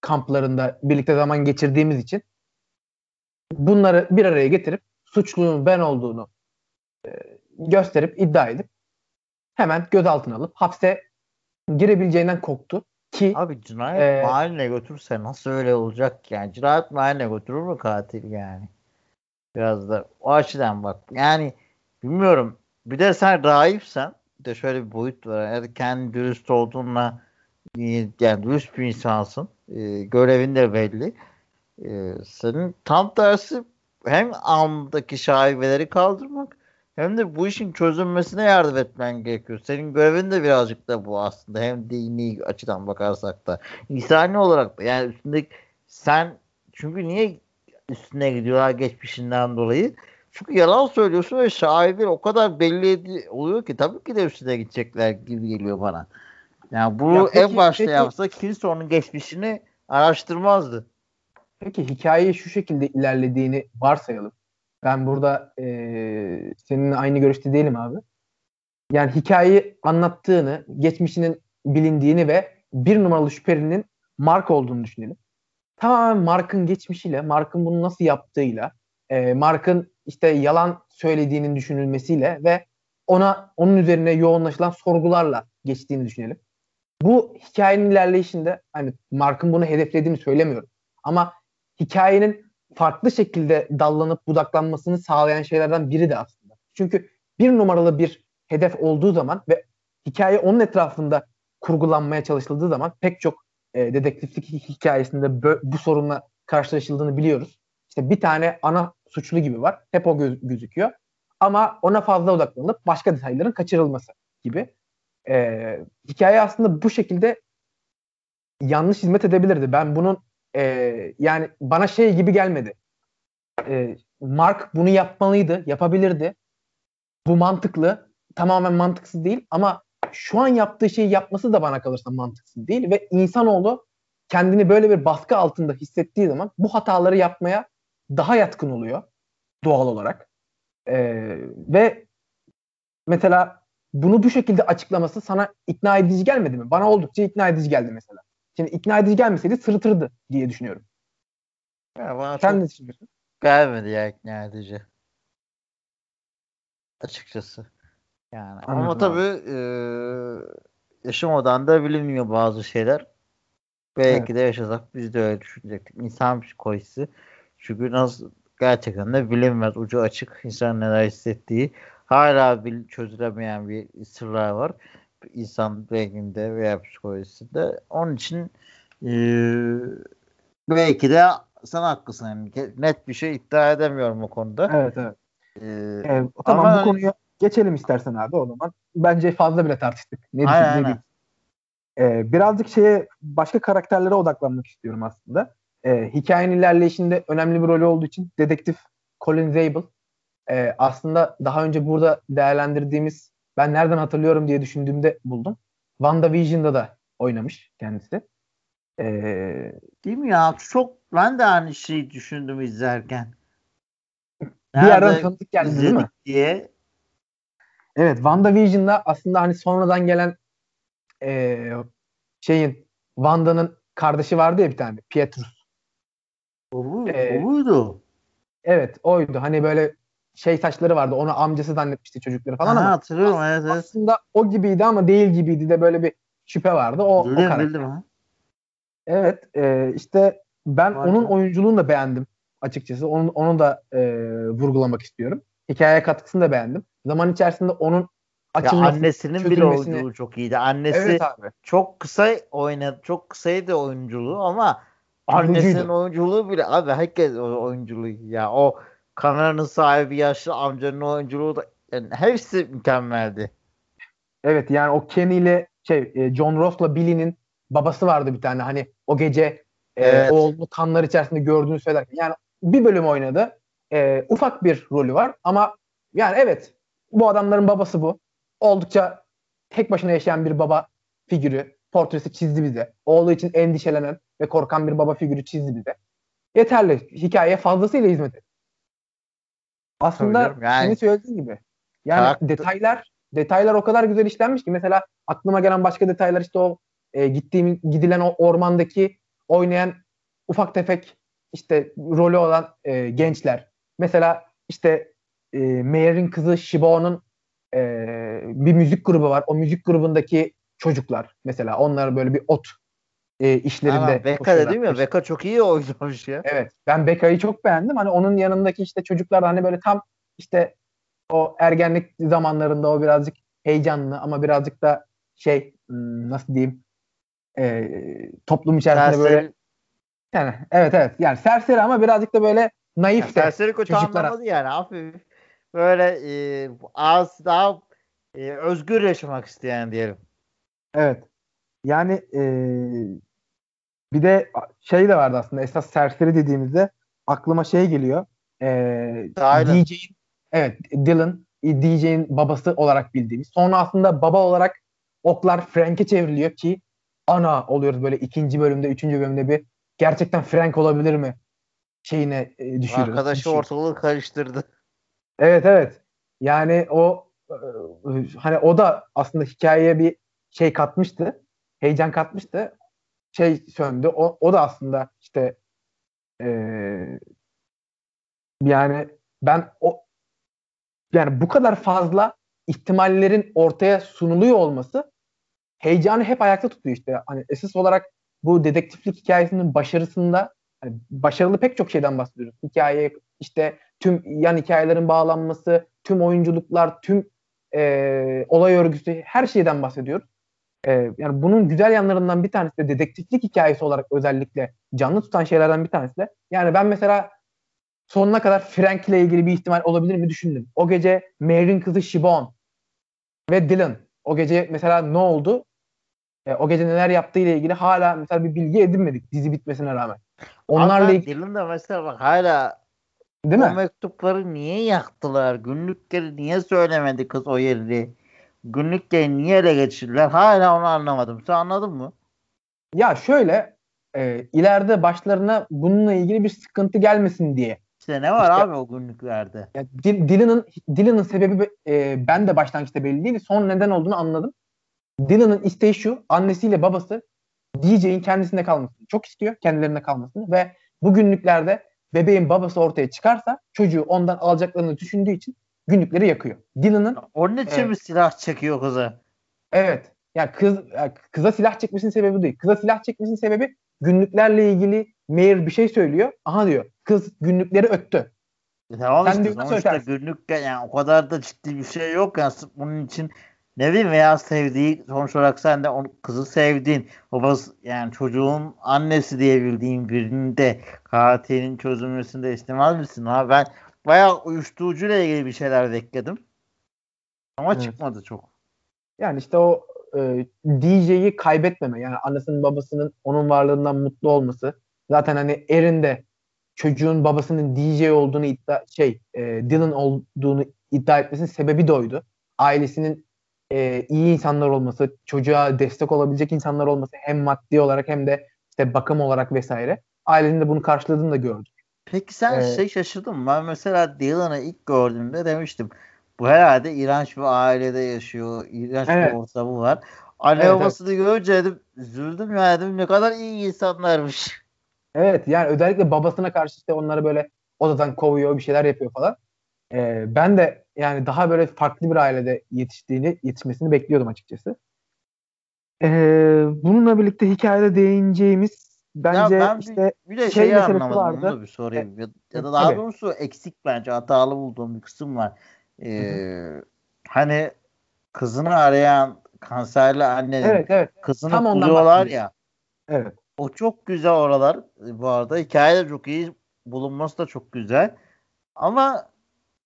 kamplarında birlikte zaman geçirdiğimiz için bunları bir araya getirip suçlunun ben olduğunu e, gösterip iddia edip hemen gözaltına alıp hapse girebileceğinden korktu ki abi cinayet e, mahalline götürse nasıl öyle olacak yani cinayet mahalline götürür mü katil yani biraz da o açıdan bak yani bilmiyorum bir de sen rahipsen de şöyle bir boyut var. Eğer kendi dürüst olduğunla yani dürüst bir insansın. E, görevin de belli. E, senin tam tersi hem andaki şaibeleri kaldırmak hem de bu işin çözülmesine yardım etmen gerekiyor. Senin görevin de birazcık da bu aslında. Hem dini açıdan bakarsak da. İnsani olarak da yani üstündeki sen çünkü niye üstüne gidiyorlar geçmişinden dolayı? Çünkü yalan söylüyorsun ve şaibir o kadar belli oluyor ki tabii ki de üstüne gidecekler gibi geliyor bana. Yani bunu ya peki, en başta peki, yapsa kimse onun geçmişini araştırmazdı. Peki hikayeyi şu şekilde ilerlediğini varsayalım. Ben burada e, seninle aynı görüşte değilim abi. Yani hikayeyi anlattığını, geçmişinin bilindiğini ve bir numaralı şüphelinin Mark olduğunu düşünelim. Tamamen Mark'ın geçmişiyle, Mark'ın bunu nasıl yaptığıyla, e, Mark'ın işte yalan söylediğinin düşünülmesiyle ve ona onun üzerine yoğunlaşılan sorgularla geçtiğini düşünelim. Bu hikayenin ilerleyişinde hani Mark'ın bunu hedeflediğini söylemiyorum. Ama hikayenin farklı şekilde dallanıp budaklanmasını sağlayan şeylerden biri de aslında. Çünkü bir numaralı bir hedef olduğu zaman ve hikaye onun etrafında kurgulanmaya çalışıldığı zaman pek çok e, dedektiflik hikayesinde bu sorunla karşılaşıldığını biliyoruz. İşte bir tane ana suçlu gibi var. Hep o göz- gözüküyor. Ama ona fazla odaklanıp başka detayların kaçırılması gibi. E, hikaye aslında bu şekilde yanlış hizmet edebilirdi. Ben bunun e, yani bana şey gibi gelmedi. E, Mark bunu yapmalıydı, yapabilirdi. Bu mantıklı. Tamamen mantıksız değil ama şu an yaptığı şeyi yapması da bana kalırsa mantıksız değil ve insanoğlu kendini böyle bir baskı altında hissettiği zaman bu hataları yapmaya daha yatkın oluyor doğal olarak. Ee, ve mesela bunu bu şekilde açıklaması sana ikna edici gelmedi mi? Bana oldukça ikna edici geldi mesela. Şimdi ikna edici gelmeseydi sırıtırdı diye düşünüyorum. Ya bana Sen ne düşünüyorsun? Gelmedi ya ikna edici. Açıkçası. Yani Anladım ama tabii e, yaşamadan da bilinmiyor bazı şeyler. Belki evet. de yaşasak biz de öyle düşünecektik. İnsan psikolojisi. Çünkü nasıl gerçekten de bilinmez. Ucu açık. insan neler hissettiği. Hala bil, çözülemeyen bir sırlar var insan beyninde veya psikolojisinde. Onun için e, belki de sen haklısın. Yani net bir şey iddia edemiyorum o konuda. Evet evet. Ee, ee, tamam ama bu konuya geçelim istersen abi o zaman. Bence fazla bile tartıştık. Ne aynen, aynen. Ee, birazcık şeye başka karakterlere odaklanmak istiyorum aslında. Ee, hikayenin ilerleyişinde önemli bir rolü olduğu için dedektif Colin Zabel e, aslında daha önce burada değerlendirdiğimiz ben nereden hatırlıyorum diye düşündüğümde buldum. WandaVision'da da oynamış kendisi. Ee, Değil mi ya? Çok ben de aynı şeyi düşündüm izlerken. Bir yerden tanıdık geldi değil mi? Diye. Evet WandaVision'da aslında hani sonradan gelen e, şeyin Wanda'nın kardeşi vardı ya bir tane Pietrus. O, bu, ee, o buydu. Evet oydu. Hani böyle şey saçları vardı. Onu amcası zannetmişti çocukları falan ha, ama hatırlıyorum evet, evet. aslında o gibiydi ama değil gibiydi de böyle bir şüphe vardı. O, bildim, o karakter. Bildim, ha. Evet e, işte ben Var onun oyunculuğunu da beğendim açıkçası. Onu, onu da e, vurgulamak istiyorum. Hikayeye katkısını da beğendim. Zaman içerisinde onun açılması, ya annesinin bir oyunculuğu çok iyiydi. Annesi evet abi. çok kısa oynadı. Çok kısaydı oyunculuğu ama annesinin oyunculuğu bile abi herkes oyunculuğu ya o kameranın sahibi yaşlı amcanın oyunculuğu da yani hepsi mükemmeldi. Evet yani o Kenny ile şey e, John Ross'la Billy'nin babası vardı bir tane hani o gece e, evet. e, oğlunu kanlar içerisinde gördüğünü söylerken yani bir bölüm oynadı. E, ufak bir rolü var ama yani evet bu adamların babası bu. Oldukça tek başına yaşayan bir baba figürü portresi çizdi bize. Oğlu için endişelenen ve korkan bir baba figürü çizdi bize. Yeterli. Hikayeye fazlasıyla hizmet etti. Aslında yani, senin söylediğin gibi. Yani farklı. detaylar detaylar o kadar güzel işlenmiş ki mesela aklıma gelen başka detaylar işte o e, gittiğim gidilen o ormandaki oynayan ufak tefek işte rolü olan e, gençler. Mesela işte e, Mayer'in kızı Shibao'nun e, bir müzik grubu var. O müzik grubundaki çocuklar mesela onlar böyle bir ot e, işlerinde. Ama Beka değil mi? Beka çok iyi oynamış ya. Evet. Ben Beka'yı çok beğendim. Hani onun yanındaki işte çocuklar hani böyle tam işte o ergenlik zamanlarında o birazcık heyecanlı ama birazcık da şey hmm, nasıl diyeyim e, toplum içerisinde serseri. böyle yani evet evet yani serseri ama birazcık da böyle naif yani de. Serseri kötü anlamadı yani hafif böyle e, az daha e, özgür yaşamak isteyen diyelim. Evet. Yani e, bir de şey de vardı aslında esas serseri dediğimizde aklıma şey geliyor. E, DJ'in evet Dylan DJ'in babası olarak bildiğimiz. Sonra aslında baba olarak oklar Frank'e çevriliyor ki ana oluyoruz böyle ikinci bölümde, üçüncü bölümde bir gerçekten Frank olabilir mi şeyine e, düşüyoruz. Arkadaşı düşüyor. ortalığı karıştırdı. Evet evet. Yani o e, hani o da aslında hikayeye bir şey katmıştı. Heyecan katmıştı. Şey söndü. O, o da aslında işte e, yani ben o yani bu kadar fazla ihtimallerin ortaya sunuluyor olması heyecanı hep ayakta tutuyor işte. Hani esas olarak bu dedektiflik hikayesinin başarısında hani başarılı pek çok şeyden bahsediyoruz. Hikaye işte tüm yan hikayelerin bağlanması, tüm oyunculuklar, tüm e, olay örgüsü her şeyden bahsediyoruz. E, yani bunun güzel yanlarından bir tanesi de dedektiflik hikayesi olarak özellikle canlı tutan şeylerden bir tanesi de. Yani ben mesela sonuna kadar Frank ile ilgili bir ihtimal olabilir mi düşündüm. O gece Mary'in kızı Shibon ve Dylan o gece mesela ne oldu? E, o gece neler yaptığı ile ilgili hala mesela bir bilgi edinmedik dizi bitmesine rağmen. Onlarla ilgili Dylan da mesela bak hala Değil o mi? mektupları niye yaktılar? Günlükleri niye söylemedi kız o yeri? Günlükleri niye ele geçirdiler? Hala onu anlamadım. Sen anladın mı? Ya şöyle e, ileride başlarına bununla ilgili bir sıkıntı gelmesin diye işte ne var işte, abi o günlüklerde? Ya, Dylan'ın Dylan'ın sebebi e, ben de başlangıçta belli değil. Son neden olduğunu anladım. Dylan'ın isteği şu. Annesiyle babası DJ'in kendisinde kalmasını çok istiyor. Kendilerinde kalmasını ve bu günlüklerde bebeğin babası ortaya çıkarsa çocuğu ondan alacaklarını düşündüğü için günlükleri yakıyor. Dylan'ın onun için evet, mi silah çekiyor kıza? Evet. Yani kız yani kıza silah çekmesinin sebebi değil. Kıza silah çekmesinin sebebi günlüklerle ilgili Meir bir şey söylüyor. Aha diyor kız günlükleri öttü. E tamam Sen işte sonuçta günlük yani o kadar da ciddi bir şey yok yani bunun için ne bileyim veya sevdiği sonuç olarak sen de onu, kızı sevdiğin babası yani çocuğun annesi diye bildiğin birinin de katilin çözülmesini de istemez misin? Ha ben bayağı uyuşturucuyla ilgili bir şeyler bekledim. Ama evet. çıkmadı çok. Yani işte o e, DJ'yi kaybetmeme yani annesinin babasının onun varlığından mutlu olması. Zaten hani Erin de çocuğun babasının DJ olduğunu iddia şey e, Dylan olduğunu iddia etmesinin sebebi de oydu. Ailesinin e, iyi insanlar olması, çocuğa destek olabilecek insanlar olması hem maddi olarak hem de işte bakım olarak vesaire. Ailenin de bunu karşıladığını da gördük. Peki sen ee, şey şaşırdın mı? Ben mesela Dylan'ı ilk gördüğümde demiştim. Bu herhalde iğrenç bir ailede yaşıyor. İğrenç evet. bir ortamı var. Anne evet, babasını evet. görünce dedim üzüldüm ya dedim ne kadar iyi insanlarmış. Evet yani özellikle babasına karşı işte onları böyle odadan kovuyor bir şeyler yapıyor falan. Ee, ben de yani daha böyle farklı bir ailede yetiştiğini yetişmesini bekliyordum açıkçası. Ee, bununla birlikte hikayede değineceğimiz bence ya ben işte bir, bir de şey meselesi vardı. Bunu bir sorayım. Ya, ya da daha doğrusu eksik bence hatalı bulduğum bir kısım var. Ee, hani kızını arayan kanserli annenin evet, evet. kızını Tam buluyorlar ya. Evet. O çok güzel oralar bu arada. Hikaye de çok iyi. Bulunması da çok güzel. Ama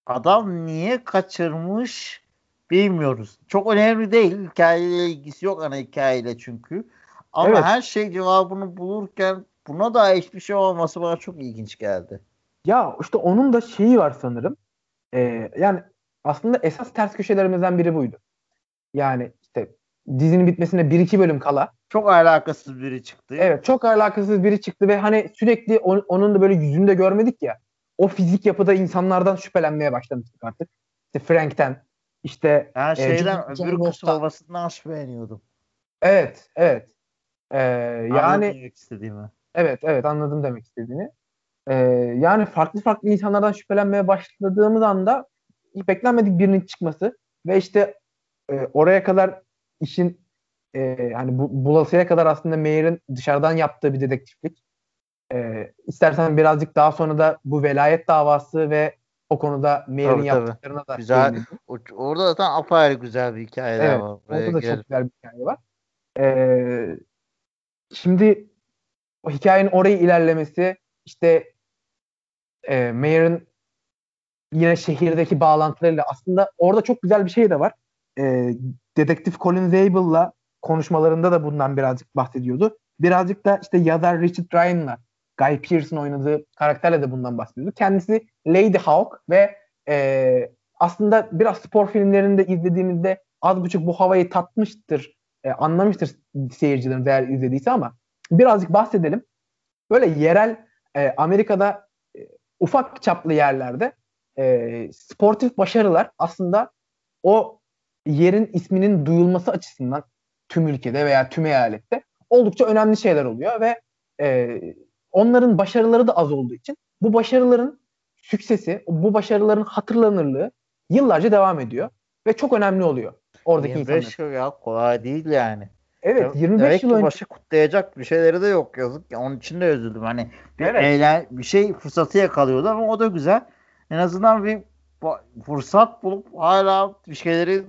adam niye kaçırmış bilmiyoruz. Çok önemli değil. Hikayeyle ilgisi yok ana hikayeyle çünkü. Ama evet. her şey cevabını bulurken buna da hiçbir şey olması bana çok ilginç geldi. Ya işte onun da şeyi var sanırım. Ee, yani aslında esas ters köşelerimizden biri buydu. Yani işte dizinin bitmesine bir iki bölüm kala çok alakasız biri çıktı. Evet çok alakasız biri çıktı ve hani sürekli on, onun da böyle yüzünü de görmedik ya. O fizik yapıda insanlardan şüphelenmeye başlamıştık artık. İşte Frank'ten işte ben e, şeyden e, öbür kız babasından şüpheleniyordum. Evet evet. Ee, yani demek istediğimi. Evet evet anladım demek istediğini. Ee, yani farklı farklı insanlardan şüphelenmeye başladığımız anda beklenmedik birinin çıkması ve işte e, oraya kadar işin e, yani bu, bulasıya kadar aslında Mayer'in dışarıdan yaptığı bir dedektiflik. E, istersen birazcık daha sonra da bu velayet davası ve o konuda Mayer'in yaptıklarına da güzel. O, orada zaten apayrı güzel bir hikaye evet, var. Orada da çok güzel bir hikaye var. Ee, şimdi o hikayenin orayı ilerlemesi işte e, Mayer'ın yine şehirdeki bağlantılarıyla aslında orada çok güzel bir şey de var. E, Dedektif Colin Zabel'la konuşmalarında da bundan birazcık bahsediyordu. Birazcık da işte yazar Richard Ryan'la Guy Pearce'ın oynadığı karakterle de bundan bahsediyordu. Kendisi Lady Hawk ve e, aslında biraz spor filmlerinde izlediğimizde az buçuk bu havayı tatmıştır, e, anlamıştır seyircilerin eğer izlediyse ama birazcık bahsedelim. Böyle yerel e, Amerika'da e, ufak çaplı yerlerde e, sportif başarılar aslında o yerin isminin duyulması açısından tüm ülkede veya tüm eyalette oldukça önemli şeyler oluyor ve e, onların başarıları da az olduğu için bu başarıların süksesi, bu başarıların hatırlanırlığı yıllarca devam ediyor ve çok önemli oluyor oradaki 25 insanlar. yıl ya kolay değil yani. Evet 25 Demek yıl önce başı kutlayacak bir şeyleri de yok yazık. Ya. Onun için de üzüldüm. Hani bir Evet. eğlen bir şey fırsatı yakalıyordu ama o da güzel. En azından bir fırsat bulup hala bir şeyleri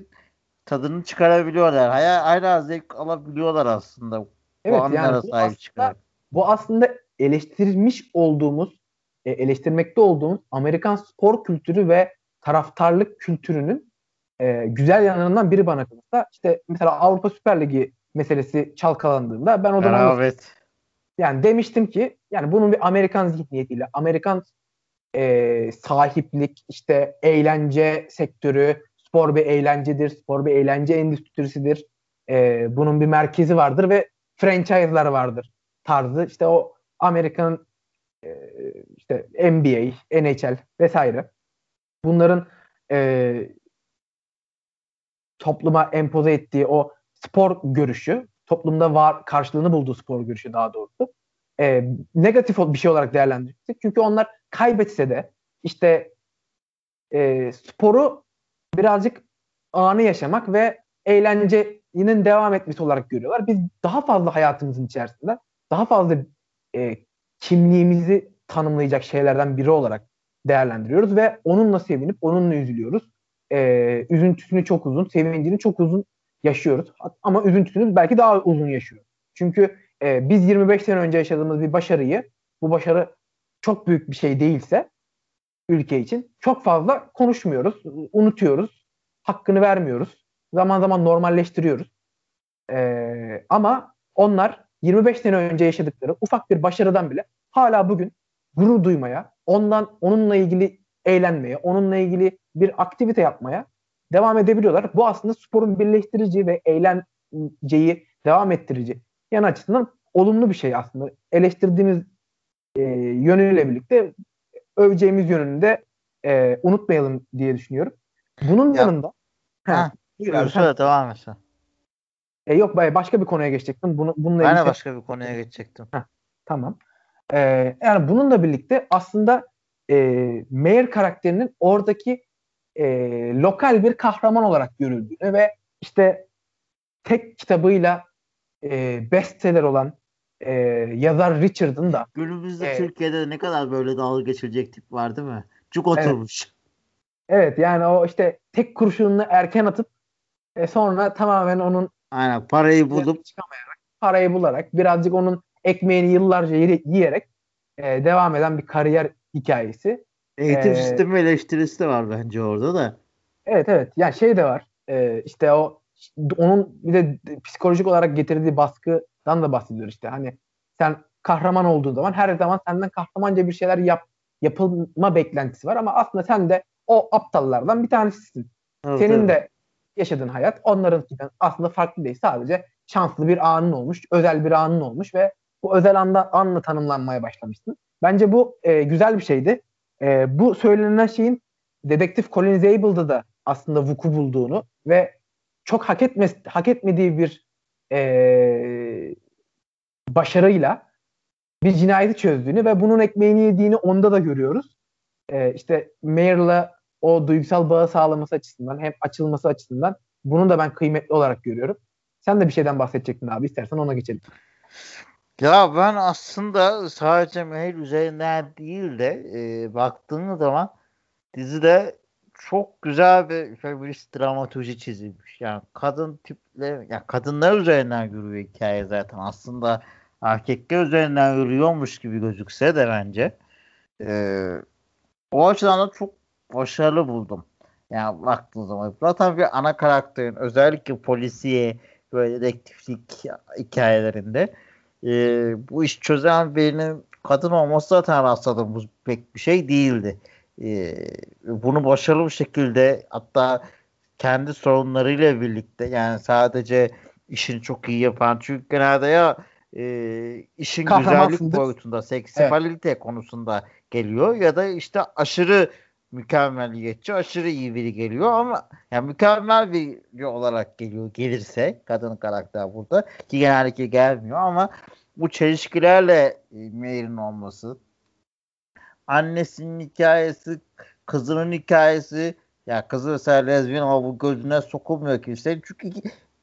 tadını çıkarabiliyorlar. Hala, hala zevk alabiliyorlar aslında. Bu Evet, anlara yani bu sahip aslında- çıkarak. bu aslında eleştirmiş olduğumuz, e, eleştirmekte olduğumuz Amerikan spor kültürü ve taraftarlık kültürünün e, güzel yanlarından biri bana kalırsa. İşte mesela Avrupa Süper Ligi meselesi çalkalandığında ben o zaman Rehavet. yani demiştim ki yani bunun bir Amerikan zihniyetiyle, Amerikan e, sahiplik, işte eğlence sektörü, spor bir eğlencedir, spor bir eğlence endüstrisidir. E, bunun bir merkezi vardır ve franchise'lar vardır tarzı. İşte o Amerikan e, işte NBA, NHL vesaire. Bunların e, topluma empoze ettiği o spor görüşü, toplumda var karşılığını bulduğu spor görüşü daha doğrusu e, negatif bir şey olarak değerlendirecektik. Çünkü onlar kaybetse de işte e, sporu birazcık anı yaşamak ve eğlencenin devam etmesi olarak görüyorlar. Biz daha fazla hayatımızın içerisinde daha fazla e, kimliğimizi tanımlayacak şeylerden biri olarak değerlendiriyoruz ve onunla sevinip onunla üzülüyoruz. E, üzüntüsünü çok uzun, sevincini çok uzun yaşıyoruz. Ama üzüntüsünü belki daha uzun yaşıyoruz. Çünkü e, biz 25 sene önce yaşadığımız bir başarıyı, bu başarı çok büyük bir şey değilse ülke için çok fazla konuşmuyoruz, unutuyoruz, hakkını vermiyoruz. Zaman zaman normalleştiriyoruz. E, ama onlar 25 sene önce yaşadıkları ufak bir başarıdan bile hala bugün gurur duymaya, ondan onunla ilgili eğlenmeye, onunla ilgili bir aktivite yapmaya devam edebiliyorlar. Bu aslında sporun birleştirici ve eğlenceyi devam ettirici yan açısından olumlu bir şey aslında. Eleştirdiğimiz e, yönüyle birlikte öveceğimiz yönünü de e, unutmayalım diye düşünüyorum. Bunun Ya- yanında Ha, buyur abi, Buyur, sen- söyle devam et sen. e, yok bay- başka bir konuya geçecektim. Bunu, bununla Ben ilgili de başka bir konuya geçecektim. Tamam. Ee, yani bununla birlikte aslında e, Mayer karakterinin oradaki e, lokal bir kahraman olarak görüldüğünü ve işte tek kitabıyla e, bestseller olan e, yazar Richard'ın da Günümüzde Evet. Türkiye'de ne kadar böyle dalga geçilecek tip var değil mi? Cuk Evet. oturmuş. evet yani o işte tek kurşununu erken atıp e, sonra tamamen onun Aynen parayı bulup çıkamayarak parayı bularak birazcık onun ekmeğini yıllarca yiyerek e, devam eden bir kariyer hikayesi. eğitim Ee, sistemi eleştirisi de var bence orada da. Evet evet. Yani şey de var. Ee, işte o onun bir de psikolojik olarak getirdiği baskıdan da bahsediyor işte. Hani sen kahraman olduğun zaman her zaman senden kahramanca bir şeyler yap yapılma beklentisi var ama aslında sen de o aptallardan bir tanesisin. Evet, Senin evet. de yaşadığın hayat onlarınkinden aslında farklı değil. Sadece şanslı bir anın olmuş, özel bir anın olmuş ve bu özel anda anla tanımlanmaya başlamışsın. Bence bu e, güzel bir şeydi. E, bu söylenen şeyin dedektif Colin Zabel'da da aslında vuku bulduğunu ve çok hak etmez hak etmediği bir e, başarıyla bir cinayeti çözdüğünü ve bunun ekmeğini yediğini onda da görüyoruz. E, işte Mayer'la o duygusal bağı sağlaması açısından hem açılması açısından bunu da ben kıymetli olarak görüyorum. Sen de bir şeyden bahsedecektin abi. İstersen ona geçelim. Ya ben aslında sadece mail üzerinden değil de e, baktığın zaman dizide çok güzel bir feminist dramaturji çizilmiş. Yani kadın tiple, ya kadınlar üzerinden yürüyor hikaye zaten. Aslında erkekler üzerinden yürüyormuş gibi gözükse de bence e, o açıdan da çok başarılı buldum. Yani baktığın zaman. Zaten bir ana karakterin özellikle polisiye böyle dedektiflik hikayelerinde e, bu iş çözen birinin kadın olması zaten rastladığımız pek bir şey değildi. E, bunu başarılı bir şekilde hatta kendi sorunlarıyla birlikte yani sadece işini çok iyi yapan çünkü genelde ya e, işin güzellik boyutunda seksipalite evet. konusunda geliyor ya da işte aşırı mükemmeliyetçi, aşırı iyi biri geliyor ama yani mükemmel biri olarak geliyor gelirse kadın karakter burada ki genellikle gelmiyor ama bu çelişkilerle e, Mary'in olması annesinin hikayesi, kızının hikayesi ya kızı mesela lezbiyen ama bu gözüne sokulmuyor kimsenin çünkü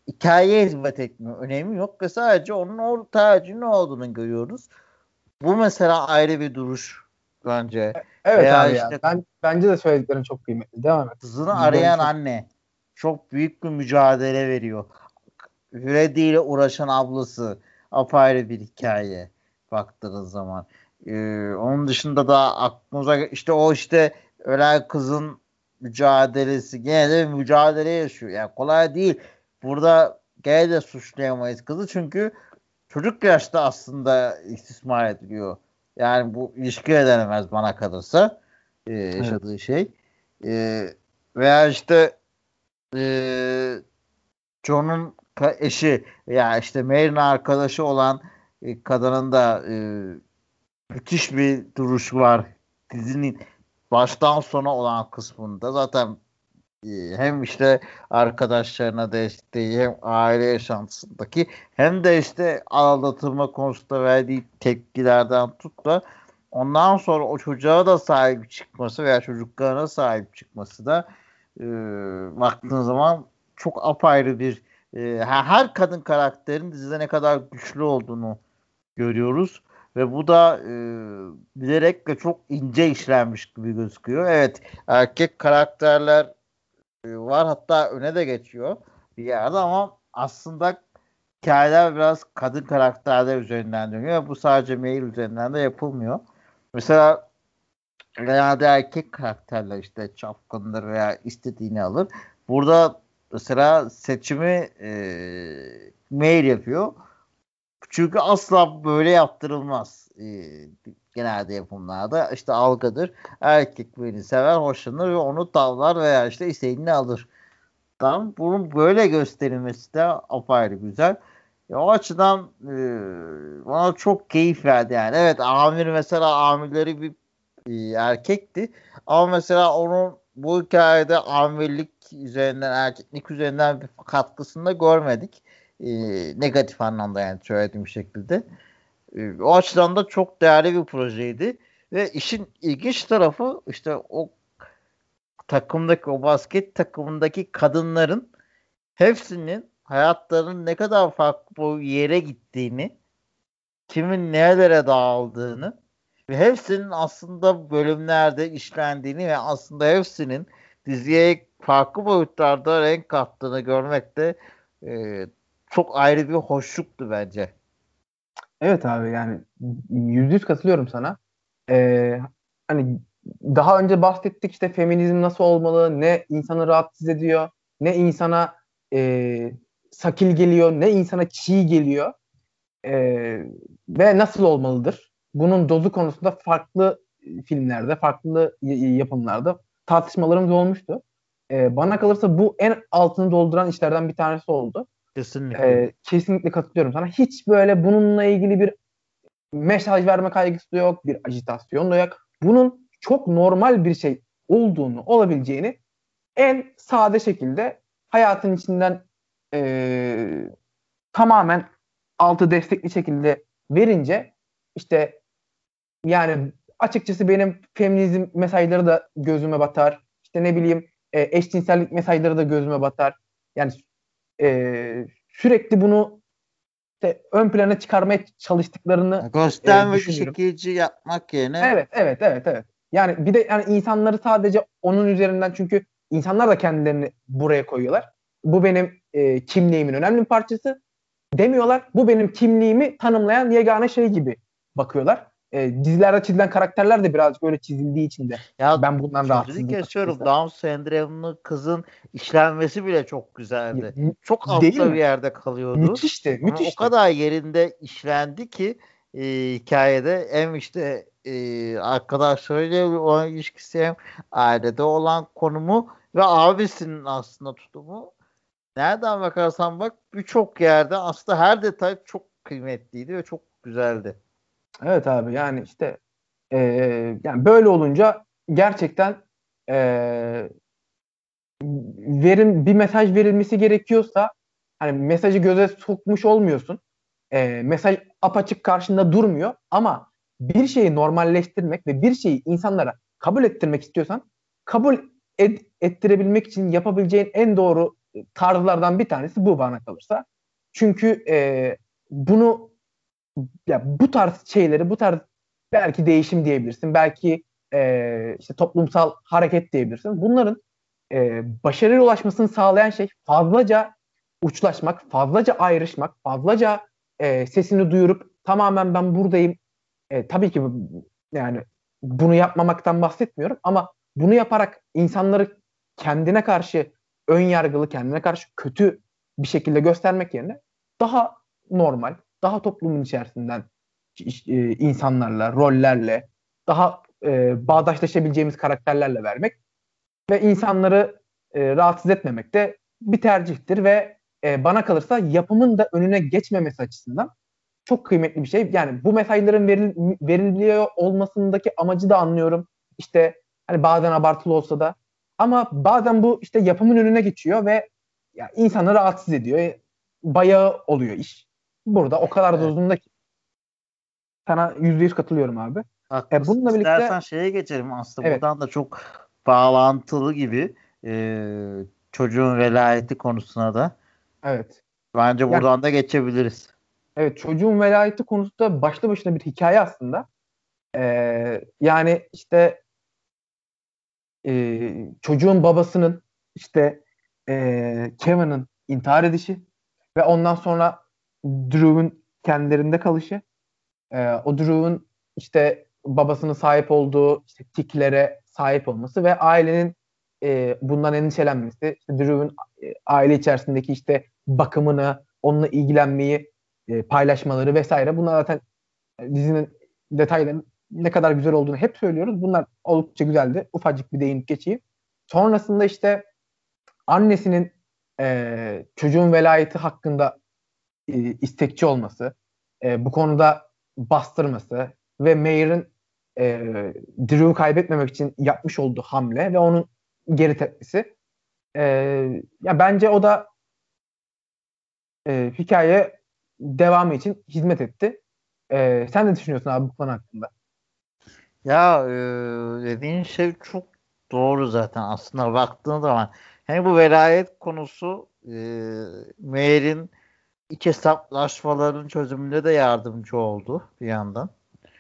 hikayeye hizmet etmiyor. Önemi yok ve sadece onun o tercihi ne olduğunu görüyoruz. Bu mesela ayrı bir duruş bence. E, evet Veya abi işte, ya. Ben, bence de söylediklerin çok kıymetli. Devam et. Kızını arayan çok... anne çok büyük bir mücadele veriyor. Freddy ile uğraşan ablası apayrı bir hikaye baktığınız zaman. Ee, onun dışında da aklımıza işte o işte ölen kızın mücadelesi gene de mücadele yaşıyor. Yani kolay değil. Burada gene de suçlayamayız kızı çünkü çocuk yaşta aslında istismar ediliyor. Yani bu ilişki denemez bana kalırsa e, yaşadığı evet. şey. E, veya işte e, John'un eşi ya işte Mary'nin arkadaşı olan e, kadının da e, müthiş bir duruş var. Dizinin baştan sona olan kısmında zaten hem işte arkadaşlarına desteği hem aile yaşantısındaki hem de işte aldatılma konusunda verdiği tepkilerden tut da ondan sonra o çocuğa da sahip çıkması veya çocuklarına sahip çıkması da e, baktığın zaman çok apayrı bir e, her kadın karakterin dizide ne kadar güçlü olduğunu görüyoruz. Ve bu da e, bilerek ve çok ince işlenmiş gibi gözüküyor. Evet erkek karakterler var hatta öne de geçiyor bir yerde ama aslında hikayeler biraz kadın karakterler üzerinden dönüyor. Bu sadece mail üzerinden de yapılmıyor. Mesela genelde erkek karakterler işte çapkındır veya istediğini alır. Burada mesela seçimi e, mail yapıyor. Çünkü asla böyle yaptırılmaz. E, genelde yapımlarda işte algıdır. Erkek birini sever, hoşlanır ve onu tavlar veya işte istediğini alır. Tamam. Bunun böyle gösterilmesi de apayrı güzel. E, o açıdan e, bana çok keyif verdi yani. Evet amir mesela amirleri bir e, erkekti. Ama mesela onun bu hikayede amirlik üzerinden erkeklik üzerinden bir katkısını da görmedik. E, negatif anlamda yani söylediğim şekilde. E, o açıdan da çok değerli bir projeydi. Ve işin ilginç tarafı işte o takımdaki o basket takımındaki kadınların hepsinin hayatlarının ne kadar farklı bir yere gittiğini, kimin nerelere dağıldığını ve hepsinin aslında bölümlerde işlendiğini ve aslında hepsinin diziye farklı boyutlarda renk kattığını görmek de e, çok ayrı bir hoşluktu bence. Evet abi yani yüzde yüz katılıyorum sana. Ee, hani daha önce bahsettik işte feminizm nasıl olmalı, ne insanı rahatsız ediyor, ne insana e, sakil geliyor, ne insana çiğ geliyor e, ve nasıl olmalıdır. Bunun dozu konusunda farklı filmlerde, farklı yapımlarda tartışmalarımız olmuştu. E, bana kalırsa bu en altını dolduran işlerden bir tanesi oldu. Kesinlikle. Ee, kesinlikle katılıyorum sana. Hiç böyle bununla ilgili bir mesaj verme kaygısı da yok, bir ajitasyon da yok. Bunun çok normal bir şey olduğunu, olabileceğini en sade şekilde hayatın içinden e, tamamen altı destekli şekilde verince işte yani açıkçası benim feminizm mesajları da gözüme batar. İşte ne bileyim e, eşcinsellik mesajları da gözüme batar. Yani e, sürekli bunu işte ön plana çıkarmaya çalıştıklarını gösterme e, şekilci yapmak yerine evet evet evet evet yani bir de yani insanları sadece onun üzerinden çünkü insanlar da kendilerini buraya koyuyorlar bu benim e, kimliğimin önemli bir parçası demiyorlar. Bu benim kimliğimi tanımlayan yegane şey gibi bakıyorlar. E, dizilerde çizilen karakterler de birazcık öyle çizildiği için de ya, ben bundan rahatsızım. kesiyorum. Down sendromlu kızın işlenmesi bile çok güzeldi. Ya, çok altta bir yerde kalıyordu. Müthişti. müthişti. Ama o kadar yerinde işlendi ki e, hikayede hem işte e, arkadaşlarıyla olan ilişkisi hem ailede olan konumu ve abisinin aslında tutumu nereden bakarsan bak birçok yerde aslında her detay çok kıymetliydi ve çok güzeldi. Evet abi yani işte e, yani böyle olunca gerçekten e, verim bir mesaj verilmesi gerekiyorsa hani mesajı göze sokmuş olmuyorsun. E, mesaj apaçık karşında durmuyor ama bir şeyi normalleştirmek ve bir şeyi insanlara kabul ettirmek istiyorsan kabul et, ettirebilmek için yapabileceğin en doğru tarzlardan bir tanesi bu bana kalırsa. Çünkü e, bunu ya bu tarz şeyleri bu tarz belki değişim diyebilirsin. Belki e, işte toplumsal hareket diyebilirsin. Bunların e, başarıya ulaşmasını sağlayan şey fazlaca uçlaşmak, fazlaca ayrışmak, fazlaca e, sesini duyurup tamamen ben buradayım. E, tabii ki yani bunu yapmamaktan bahsetmiyorum ama bunu yaparak insanları kendine karşı ön yargılı, kendine karşı kötü bir şekilde göstermek yerine daha normal, daha toplumun içerisinden e, insanlarla, rollerle, daha e, bağdaşlaşabileceğimiz karakterlerle vermek ve insanları e, rahatsız etmemek de bir tercihtir ve e, bana kalırsa yapımın da önüne geçmemesi açısından çok kıymetli bir şey. Yani bu mesajların veril, veriliyor olmasındaki amacı da anlıyorum. İşte hani bazen abartılı olsa da ama bazen bu işte yapımın önüne geçiyor ve ya insanı rahatsız ediyor. Bayağı oluyor iş. Burada o kadar evet. da uzun da ki. Sana yüzde yüz katılıyorum abi. Haklısın. E, bununla birlikte... İstersen şeye geçelim aslında. Evet. Buradan da çok bağlantılı gibi e, çocuğun velayeti konusuna da. Evet. Bence buradan yani, da geçebiliriz. Evet çocuğun velayeti konusu da başlı başına bir hikaye aslında. Ee, yani işte e, çocuğun babasının işte e, Kevin'ın intihar edişi ve ondan sonra Drew'un kendilerinde kalışı. E, o Drew'un işte babasının sahip olduğu işte tiklere sahip olması ve ailenin e, bundan endişelenmesi. İşte Drew'un e, aile içerisindeki işte bakımını, onunla ilgilenmeyi e, paylaşmaları vesaire. Bunlar zaten dizinin detayları ne kadar güzel olduğunu hep söylüyoruz. Bunlar oldukça güzeldi. Ufacık bir değinip geçeyim. Sonrasında işte annesinin e, çocuğun velayeti hakkında e, istekçi olması, e, bu konuda bastırması ve Mayer'ın e, Drew'u kaybetmemek için yapmış olduğu hamle ve onun geri tepkisi. E, ya bence o da e, hikaye devamı için hizmet etti. E, sen ne düşünüyorsun abi bu konu hakkında? Ya e, dediğin şey çok doğru zaten aslında baktığın zaman. Hani bu velayet konusu e, Meğer'in iç hesaplaşmaların çözümünde de yardımcı oldu bir yandan.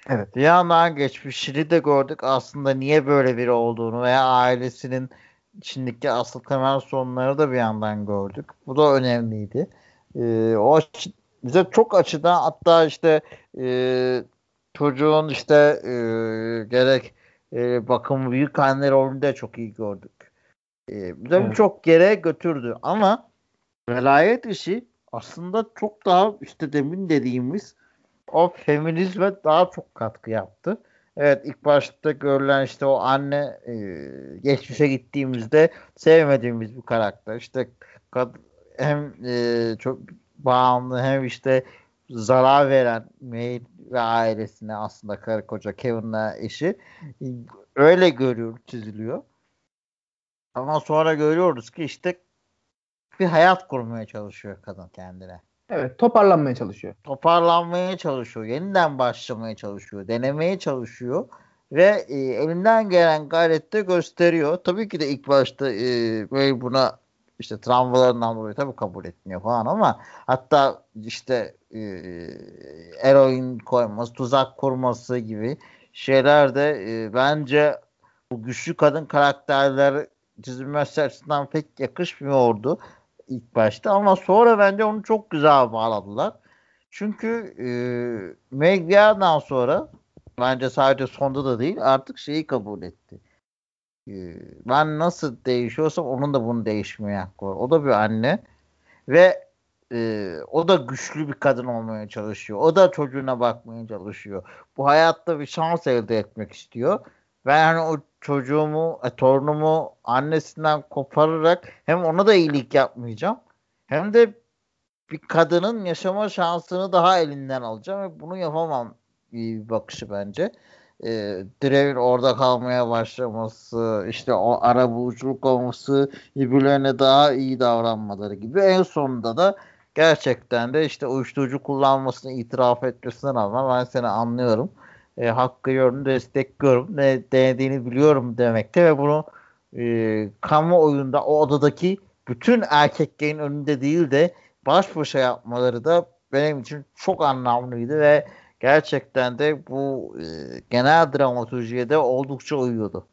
Evet. Bir yandan geçmişini de gördük aslında niye böyle biri olduğunu veya ailesinin içindeki asıl temel sorunları da bir yandan gördük. Bu da önemliydi. Ee, o açı, bize çok açıdan hatta işte e, çocuğun işte e, gerek e, bakım büyük anne rolünü de çok iyi gördük. E, bize evet. çok yere götürdü ama velayet işi aslında çok daha işte demin dediğimiz o feminizme daha çok katkı yaptı. Evet ilk başta görülen işte o anne e, geçmişe gittiğimizde sevmediğimiz bir karakter. İşte kad, hem e, çok bağımlı hem işte zarar veren May ve ailesine aslında karı koca Kevin'la eşi öyle görüyor çiziliyor. Ama sonra görüyoruz ki işte bir hayat kurmaya çalışıyor kadın kendine. Evet toparlanmaya çalışıyor. Toparlanmaya çalışıyor. Yeniden başlamaya çalışıyor. Denemeye çalışıyor. Ve e, elinden gelen gayrette gösteriyor. Tabii ki de ilk başta e, böyle buna işte travmalarından dolayı tabii kabul etmiyor falan ama hatta işte e, eroin koyması, tuzak kurması gibi şeyler de e, bence bu güçlü kadın karakterler çizilmesi açısından pek yakışmıyordu. İlk başta ama sonra bence onu çok güzel bağladılar. Çünkü e, Meg sonra bence sadece sonda da değil artık şeyi kabul etti. E, ben nasıl değişiyorsam onun da bunu değişmeye hakkı. O da bir anne ve e, o da güçlü bir kadın olmaya çalışıyor. O da çocuğuna bakmaya çalışıyor. Bu hayatta bir şans elde etmek istiyor. Ve yani o çocuğumu, e, torunumu annesinden kopararak hem ona da iyilik yapmayacağım hem de bir kadının yaşama şansını daha elinden alacağım ve bunu yapamam bir bakışı bence. E, Drev'in orada kalmaya başlaması, işte o ara buluculuk olması, birbirlerine daha iyi davranmaları gibi. En sonunda da gerçekten de işte uyuşturucu kullanmasını itiraf etmesinden rağmen ben seni anlıyorum. E, hakkı yorum destekliyorum. Ne denediğini biliyorum demekte ve bunu e, kamuoyunda o odadaki bütün erkeklerin önünde değil de baş başa yapmaları da benim için çok anlamlıydı ve gerçekten de bu e, genel dramaturjiye de oldukça uyuyordu.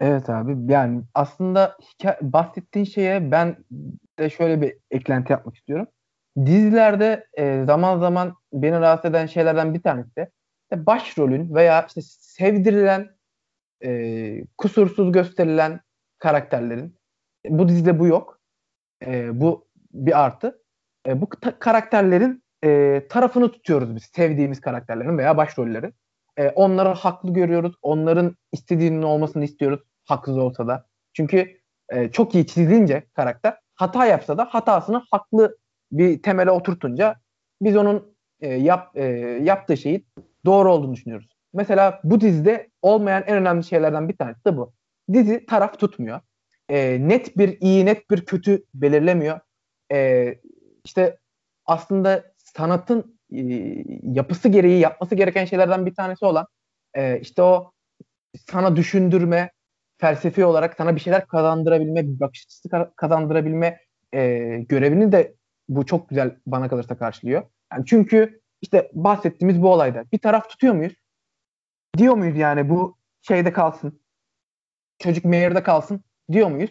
Evet abi yani aslında bahsettiğin şeye ben de şöyle bir eklenti yapmak istiyorum. Dizilerde e, zaman zaman beni rahatsız eden şeylerden bir tanesi de başrolün veya işte sevdirilen e, kusursuz gösterilen karakterlerin bu dizide bu yok. E, bu bir artı. E, bu ta- karakterlerin e, tarafını tutuyoruz biz. Sevdiğimiz karakterlerin veya başrollerin. E, onları haklı görüyoruz. Onların istediğinin olmasını istiyoruz. Haksız olsa da. Çünkü e, çok iyi çizilince karakter hata yapsa da hatasını haklı bir temele oturtunca biz onun e, yap, e, yaptığı şeyi doğru olduğunu düşünüyoruz. Mesela bu dizide olmayan en önemli şeylerden bir tanesi de bu. Dizi taraf tutmuyor. E, net bir iyi, net bir kötü belirlemiyor. E, işte aslında sanatın e, yapısı gereği yapması gereken şeylerden bir tanesi olan e, işte o sana düşündürme, felsefi olarak sana bir şeyler kazandırabilme, bir bakış açısı kazandırabilme e, görevini de bu çok güzel bana kalırsa karşılıyor. Yani çünkü işte bahsettiğimiz bu olayda bir taraf tutuyor muyuz? Diyor muyuz yani bu şeyde kalsın? Çocuk Mayor'da kalsın diyor muyuz?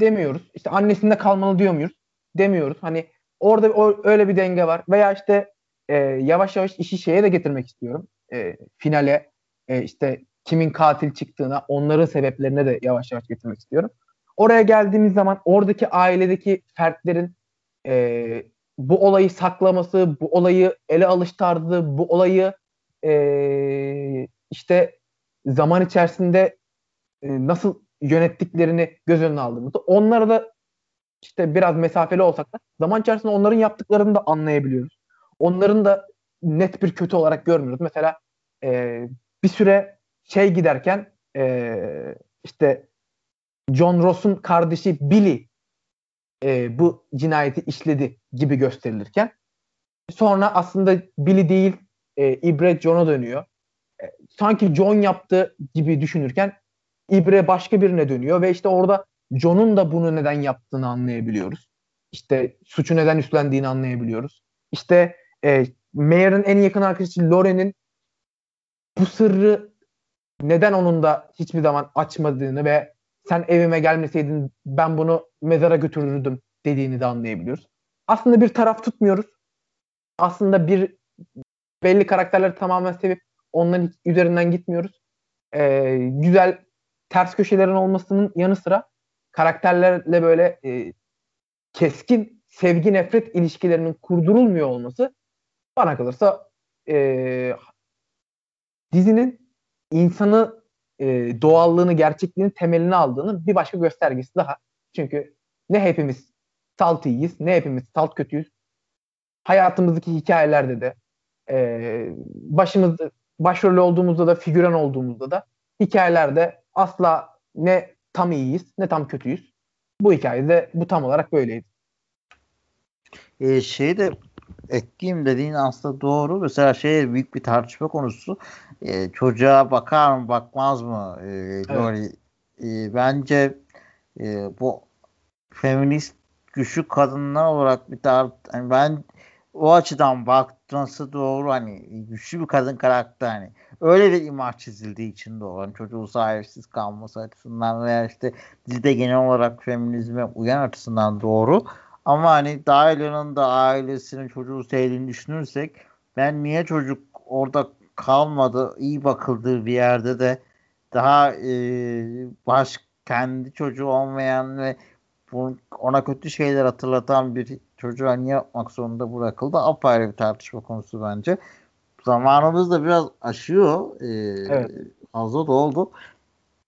Demiyoruz. İşte annesinde kalmalı diyor muyuz? Demiyoruz. Hani orada o, öyle bir denge var. Veya işte e, yavaş yavaş işi şeye de getirmek istiyorum. E, finale e, işte kimin katil çıktığına, onların sebeplerine de yavaş yavaş getirmek istiyorum. Oraya geldiğimiz zaman oradaki ailedeki fertlerin e, bu olayı saklaması, bu olayı ele alış bu olayı e, işte zaman içerisinde e, nasıl yönettiklerini göz önüne aldığımızda onlara da işte biraz mesafeli olsak da zaman içerisinde onların yaptıklarını da anlayabiliyoruz. Onların da net bir kötü olarak görmüyoruz. Mesela e, bir süre şey giderken e, işte John Ross'un kardeşi Billy e, bu cinayeti işledi gibi gösterilirken sonra aslında Billy değil e, İbre John'a dönüyor. E, sanki John yaptı gibi düşünürken İbre başka birine dönüyor ve işte orada John'un da bunu neden yaptığını anlayabiliyoruz. İşte suçu neden üstlendiğini anlayabiliyoruz. İşte e, Mayer'ın en yakın arkadaşı Loren'in bu sırrı neden onun da hiçbir zaman açmadığını ve sen evime gelmeseydin ben bunu mezara götürürdüm dediğini de anlayabiliyoruz. Aslında bir taraf tutmuyoruz. Aslında bir belli karakterleri tamamen sevip onların üzerinden gitmiyoruz. Ee, güzel ters köşelerin olmasının yanı sıra karakterlerle böyle e, keskin sevgi nefret ilişkilerinin kurdurulmuyor olması bana kalırsa e, dizinin insanı e, doğallığını, gerçekliğini temelini aldığını bir başka göstergesi daha. Çünkü ne hepimiz salt iyiyiz, ne hepimiz salt kötüyüz. Hayatımızdaki hikayelerde de e, başımızda başrol olduğumuzda da figüran olduğumuzda da hikayelerde asla ne tam iyiyiz ne tam kötüyüz. Bu hikayede bu tam olarak böyleydi. Ee, şey de ekleyeyim dediğin aslında doğru. Mesela şey büyük bir tartışma konusu. Ee, çocuğa bakar mı bakmaz mı? Ee, evet. e, bence e, bu feminist güçlü kadınlar olarak bir tart yani ben o açıdan bakması doğru hani güçlü bir kadın karakter hani öyle bir imaj çizildiği için doğru. Hani çocuğu sahipsiz kalması açısından veya işte dizide genel olarak feminizme uyan açısından doğru. Ama hani Dailya'nın da ailesinin çocuğu sevdiğini düşünürsek ben niye çocuk orada kalmadı iyi bakıldığı bir yerde de daha e, baş kendi çocuğu olmayan ve ona kötü şeyler hatırlatan bir çocuğa niye yapmak zorunda bırakıldı apayrı bir tartışma konusu bence. Zamanımız da biraz aşıyor. Ee, evet. Fazla da oldu.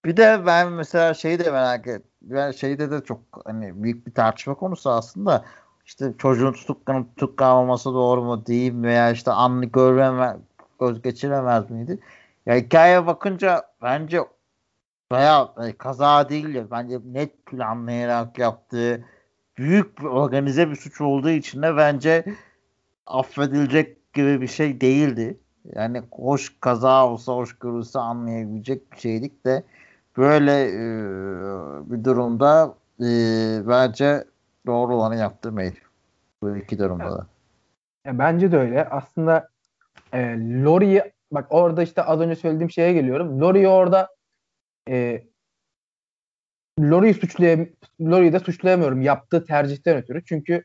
Bir de ben mesela şeyi de merak et. Ben şeyde de çok hani büyük bir tartışma konusu aslında. İşte çocuğun tutuklanıp tutuklanmaması doğru mu değil mi veya işte anlı görmeme göz geçiremez miydi? Ya hikayeye bakınca bence veya e, kaza değil de bence net planlayarak yaptığı büyük bir organize bir suç olduğu için de bence affedilecek gibi bir şey değildi. Yani hoş kaza olsa hoş görülse anlayabilecek bir şeydik de böyle e, bir durumda e, bence doğru olanı yaptı May. Bu iki durumda da. Ya, bence de öyle. Aslında e, Lori'yi bak orada işte az önce söylediğim şeye geliyorum. Lori'yi orada e, Lori'yi suçlayam Lori'yi de suçlayamıyorum yaptığı tercihten ötürü. Çünkü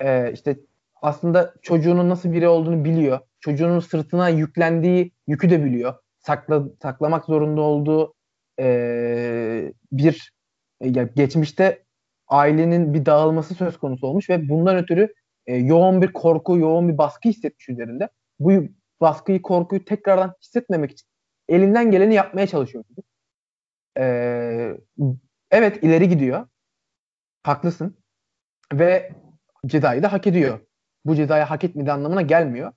e, işte aslında çocuğunun nasıl biri olduğunu biliyor. Çocuğunun sırtına yüklendiği yükü de biliyor. Sakla, saklamak zorunda olduğu e, bir e, geçmişte ailenin bir dağılması söz konusu olmuş ve bundan ötürü e, yoğun bir korku, yoğun bir baskı hissetmiş üzerinde. Bu baskıyı, korkuyu tekrardan hissetmemek için elinden geleni yapmaya çalışıyor. E, evet ileri gidiyor. Haklısın. Ve cezayı da hak ediyor. Bu cezayı hak etmediği anlamına gelmiyor.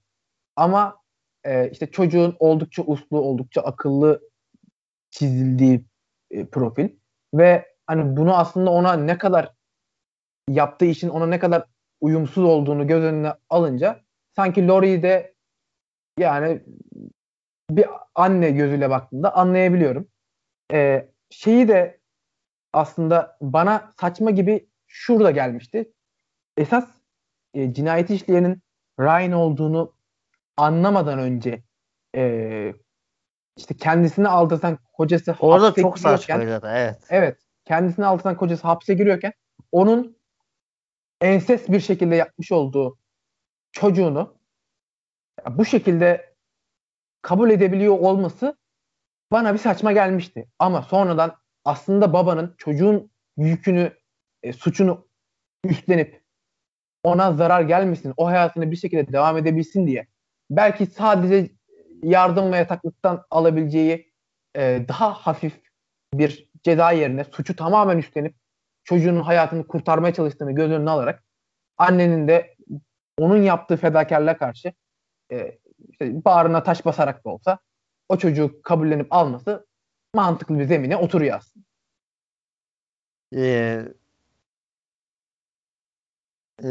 Ama e, işte çocuğun oldukça uslu, oldukça akıllı çizildiği e, profil ve hani bunu aslında ona ne kadar yaptığı işin ona ne kadar uyumsuz olduğunu göz önüne alınca sanki Lori'yi de yani bir anne gözüyle baktığında anlayabiliyorum. Ee, şeyi de aslında bana saçma gibi şurada gelmişti. Esas e, cinayeti işleyenin Ryan olduğunu anlamadan önce e, işte kendisini aldatan kocası Orada çok saçmaydı evet. Evet. Kendisini aldatan kocası hapse giriyorken onun enses bir şekilde yapmış olduğu çocuğunu bu şekilde kabul edebiliyor olması bana bir saçma gelmişti. Ama sonradan aslında babanın çocuğun yükünü, e, suçunu üstlenip ona zarar gelmesin, o hayatını bir şekilde devam edebilsin diye belki sadece yardım ve yataklıktan alabileceği e, daha hafif bir ceza yerine suçu tamamen üstlenip çocuğunun hayatını kurtarmaya çalıştığını göz önüne alarak annenin de onun yaptığı fedakarlığa karşı e, işte bağrına taş basarak da olsa o çocuğu kabullenip alması mantıklı bir zemine oturuyor aslında. Ee, e,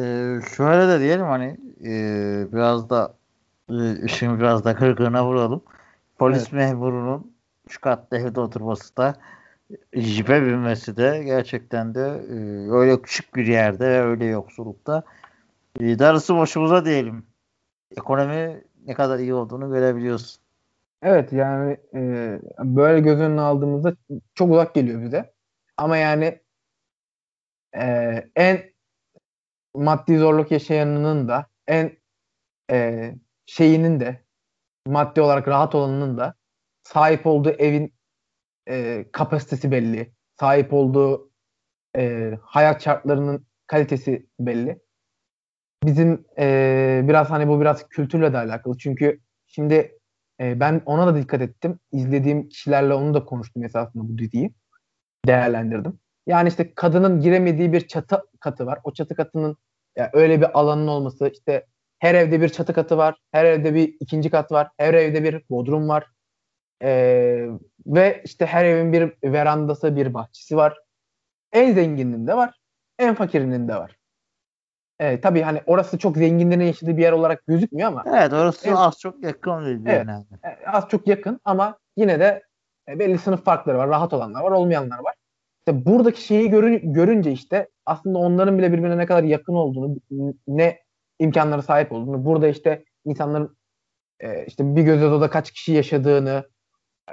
şöyle de diyelim hani e, biraz da işin biraz da kırgına vuralım. Polis evet. memurunun şu katta evde oturması da jipe binmesi de gerçekten de e, öyle küçük bir yerde ve öyle yoksullukta e, darısı başımıza diyelim. Ekonomi ne kadar iyi olduğunu görebiliyorsun. Evet yani e, böyle göz önüne aldığımızda çok uzak geliyor bize. Ama yani e, en maddi zorluk yaşayanının da en e, şeyinin de maddi olarak rahat olanının da sahip olduğu evin e, kapasitesi belli. Sahip olduğu e, hayat şartlarının kalitesi belli. Bizim e, biraz hani bu biraz kültürle de alakalı. Çünkü şimdi e, ben ona da dikkat ettim. İzlediğim kişilerle onu da konuştum esasında bu diziyi. Değerlendirdim. Yani işte kadının giremediği bir çatı katı var. O çatı katının yani öyle bir alanın olması işte her evde bir çatı katı var. Her evde bir ikinci kat var. Her evde bir bodrum var. Ee, ve işte her evin bir verandası, bir bahçesi var. En zengininin de var. En fakirinin de var. Evet, tabii hani orası çok zenginlerin yaşadığı bir yer olarak gözükmüyor ama. Evet orası en, az çok yakın birbirine. Evet, e, az çok yakın ama yine de e, belli sınıf farkları var. Rahat olanlar var, olmayanlar var. İşte buradaki şeyi görün, görünce işte aslında onların bile birbirine ne kadar yakın olduğunu, ne imkanlara sahip olduğunu, burada işte insanların e, işte bir göz odada kaç kişi yaşadığını, e,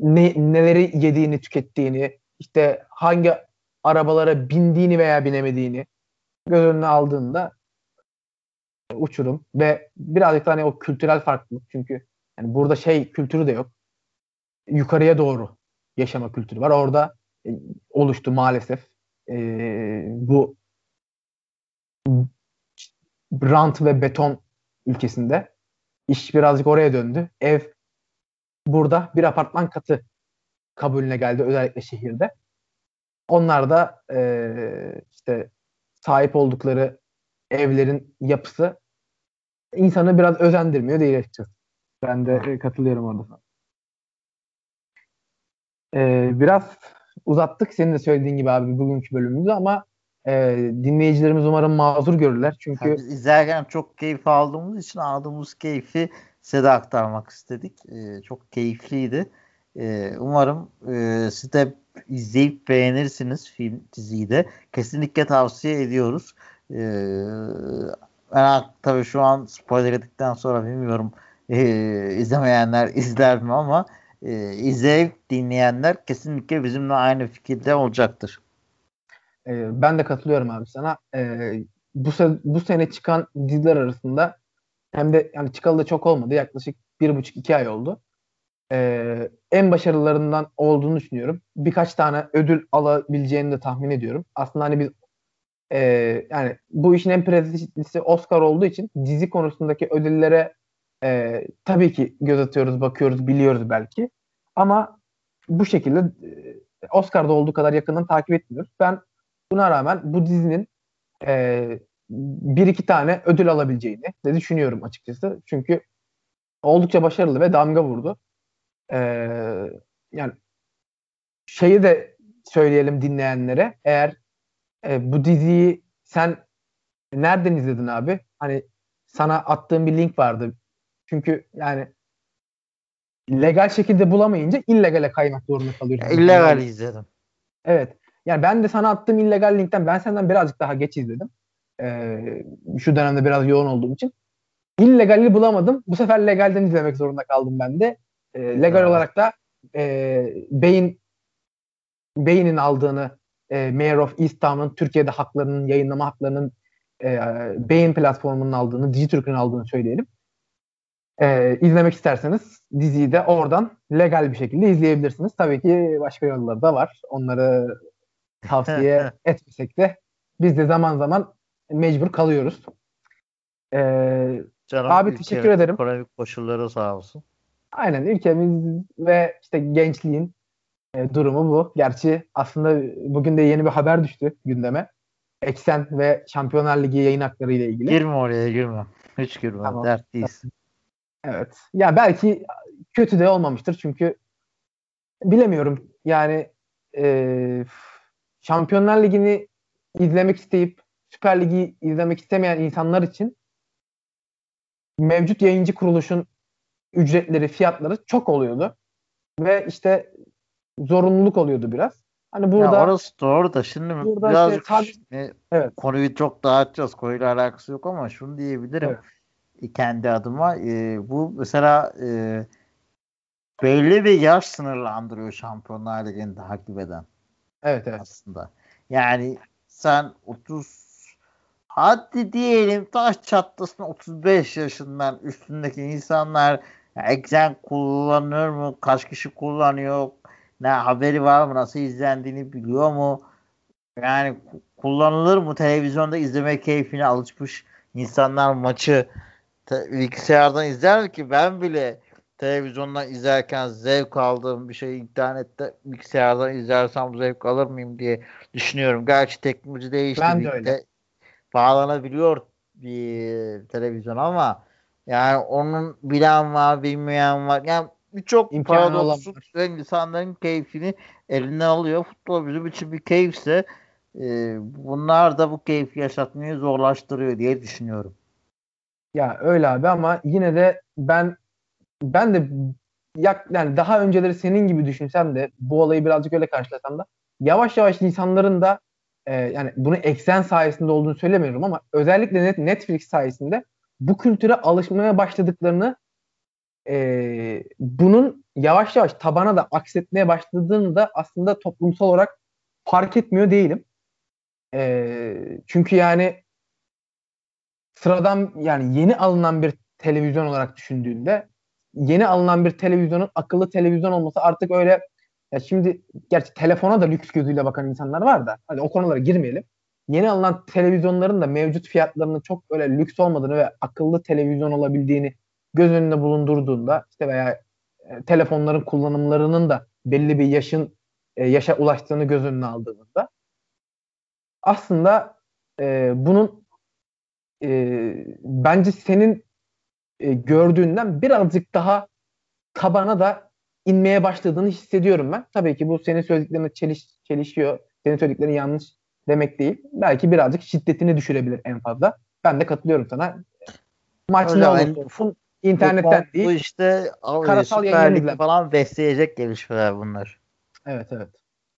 ne, neleri yediğini, tükettiğini, işte hangi arabalara bindiğini veya binemediğini göz önüne aldığında uçurum ve birazcık da hani o kültürel farklılık çünkü yani burada şey kültürü de yok. Yukarıya doğru yaşama kültürü var. Orada e, oluştu maalesef e, bu rant ve beton ülkesinde iş birazcık oraya döndü. Ev burada bir apartman katı kabulüne geldi özellikle şehirde. Onlar da e, işte sahip oldukları evlerin yapısı insanı biraz özendirmiyor değil açıkçası. Ben de katılıyorum orada. Ee, biraz uzattık senin de söylediğin gibi abi bugünkü bölümümüzü ama e, dinleyicilerimiz umarım mazur görürler. Çünkü Tabii izlerken çok keyif aldığımız için aldığımız keyfi size aktarmak istedik. E, çok keyifliydi. E, umarım e, siz de izleyip beğenirsiniz film diziyi de. Kesinlikle tavsiye ediyoruz. E, ben tabii şu an spoiler edildikten sonra bilmiyorum e, izlemeyenler izler mi ama e, izleyip dinleyenler kesinlikle bizimle aynı fikirde olacaktır. E, ben de katılıyorum abi sana. E, bu, se- bu sene çıkan diziler arasında hem de yani çıkalı da çok olmadı. Yaklaşık bir buçuk iki ay oldu. E, en başarılarından olduğunu düşünüyorum. Birkaç tane ödül alabileceğini de tahmin ediyorum. Aslında hani biz e, yani bu işin en prestijlisi Oscar olduğu için dizi konusundaki ödüllere e, tabii ki göz atıyoruz, bakıyoruz, biliyoruz belki. Ama bu şekilde e, Oscar'da olduğu kadar yakından takip etmiyoruz. Ben buna rağmen bu dizinin e, bir iki tane ödül alabileceğini de düşünüyorum açıkçası. Çünkü oldukça başarılı ve damga vurdu. E, yani şeyi de söyleyelim dinleyenlere. Eğer e, bu diziyi sen nereden izledin abi? Hani sana attığım bir link vardı. Çünkü yani legal şekilde bulamayınca illegale kaymak zorunda kalıyorsun. İllegal izledim. Evet. Yani ben de sana attığım illegal linkten ben senden birazcık daha geç izledim. Ee, şu dönemde biraz yoğun olduğum için. İllegali bulamadım. Bu sefer legalden izlemek zorunda kaldım ben de. Ee, legal evet. olarak da e, Beyin Bey'in aldığını e, Mayor of Easttown'un Türkiye'de haklarının yayınlama haklarının e, Beyin platformunun aldığını, Dijitürk'ün aldığını söyleyelim. E, izlemek isterseniz diziyi de oradan legal bir şekilde izleyebilirsiniz. Tabii ki başka yolları da var. Onları tavsiye etmesek de biz de zaman zaman mecbur kalıyoruz. Ee, Canım, abi teşekkür ederim. Ekonomik koşulları sağ olsun. Aynen ülkemiz ve işte gençliğin e, durumu bu. Gerçi aslında bugün de yeni bir haber düştü gündeme. Eksen ve Şampiyonlar Ligi yayın hakları ile ilgili. Girme oraya girme. Hiç girme. Tamam. Dert değilsin. Evet. Ya belki kötü de olmamıştır çünkü bilemiyorum. Yani e, Şampiyonlar Ligi'ni izlemek isteyip Süper Lig'i izlemek istemeyen insanlar için mevcut yayıncı kuruluşun ücretleri, fiyatları çok oluyordu. Ve işte zorunluluk oluyordu biraz. Hani burada ya orası doğru da şimdi burada birazcık işte, tabii, evet. konuyu çok dağıtacağız. Konuyla alakası yok ama şunu diyebilirim. Evet. Kendi adıma e, bu mesela e, belli bir yaş sınırlandırıyor Şampiyonlar Ligi'ni takip eden. Evet evet. Aslında. Yani sen 30 hadi diyelim taş çatlasın 35 yaşından üstündeki insanlar eksen kullanır mı? Kaç kişi kullanıyor? Ne haberi var mı? Nasıl izlendiğini biliyor mu? Yani kullanılır mı? Televizyonda izleme keyfine alışmış insanlar maçı bilgisayardan izler ki ben bile televizyondan izlerken zevk aldığım bir şey internette bilgisayardan izlersem zevk alır mıyım diye düşünüyorum. Gerçi teknoloji değişti. Ben de öyle. Bağlanabiliyor bir televizyon ama yani onun bilen var, bilmeyen var. Yani birçok paradoksu ve insanların keyfini eline alıyor. Futbol bizim için bir keyifse e, bunlar da bu keyfi yaşatmayı zorlaştırıyor diye düşünüyorum. Ya öyle abi ama yine de ben ben de yak, yani daha önceleri senin gibi düşünsem de bu olayı birazcık öyle karşılasam da yavaş yavaş insanların da e, yani bunu eksen sayesinde olduğunu söylemiyorum ama özellikle Netflix sayesinde bu kültüre alışmaya başladıklarını e, bunun yavaş yavaş tabana da aksetmeye başladığını da aslında toplumsal olarak fark etmiyor değilim. E, çünkü yani sıradan yani yeni alınan bir televizyon olarak düşündüğünde yeni alınan bir televizyonun akıllı televizyon olması artık öyle ya şimdi gerçi telefona da lüks gözüyle bakan insanlar var da hadi o konulara girmeyelim. Yeni alınan televizyonların da mevcut fiyatlarının çok öyle lüks olmadığını ve akıllı televizyon olabildiğini göz önünde bulundurduğunda işte veya e, telefonların kullanımlarının da belli bir yaşın e, yaşa ulaştığını göz önüne aldığımızda aslında e, bunun e, bence senin e, gördüğünden birazcık daha tabana da inmeye başladığını hissediyorum ben. Tabii ki bu senin söylediklerine çeliş, çelişiyor. Senin söylediklerin yanlış demek değil. Belki birazcık şiddetini düşürebilir en fazla. Ben de katılıyorum sana. Maç ne olursa olsun internetten bu, değil. Bu işte karasal Süper falan besleyecek gelişmeler bunlar. Evet evet.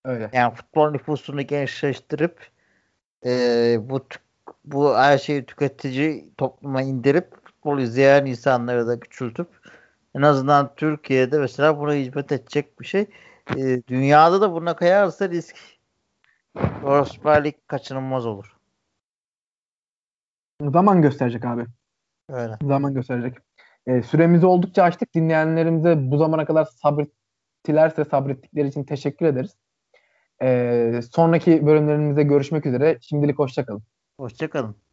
Öyle. Yani futbol nüfusunu gençleştirip e, bu bu her şeyi tüketici topluma indirip futbol izleyen insanları da küçültüp en azından Türkiye'de mesela buna hizmet edecek bir şey. E, dünyada da buna kayarsa risk Lig kaçınılmaz olur. Zaman gösterecek abi. Öyle. Zaman gösterecek. E, süremizi oldukça açtık. Dinleyenlerimize bu zamana kadar sabrettilerse sabrettikleri için teşekkür ederiz. E, sonraki bölümlerimizde görüşmek üzere. Şimdilik hoşçakalın. Hoşçakalın.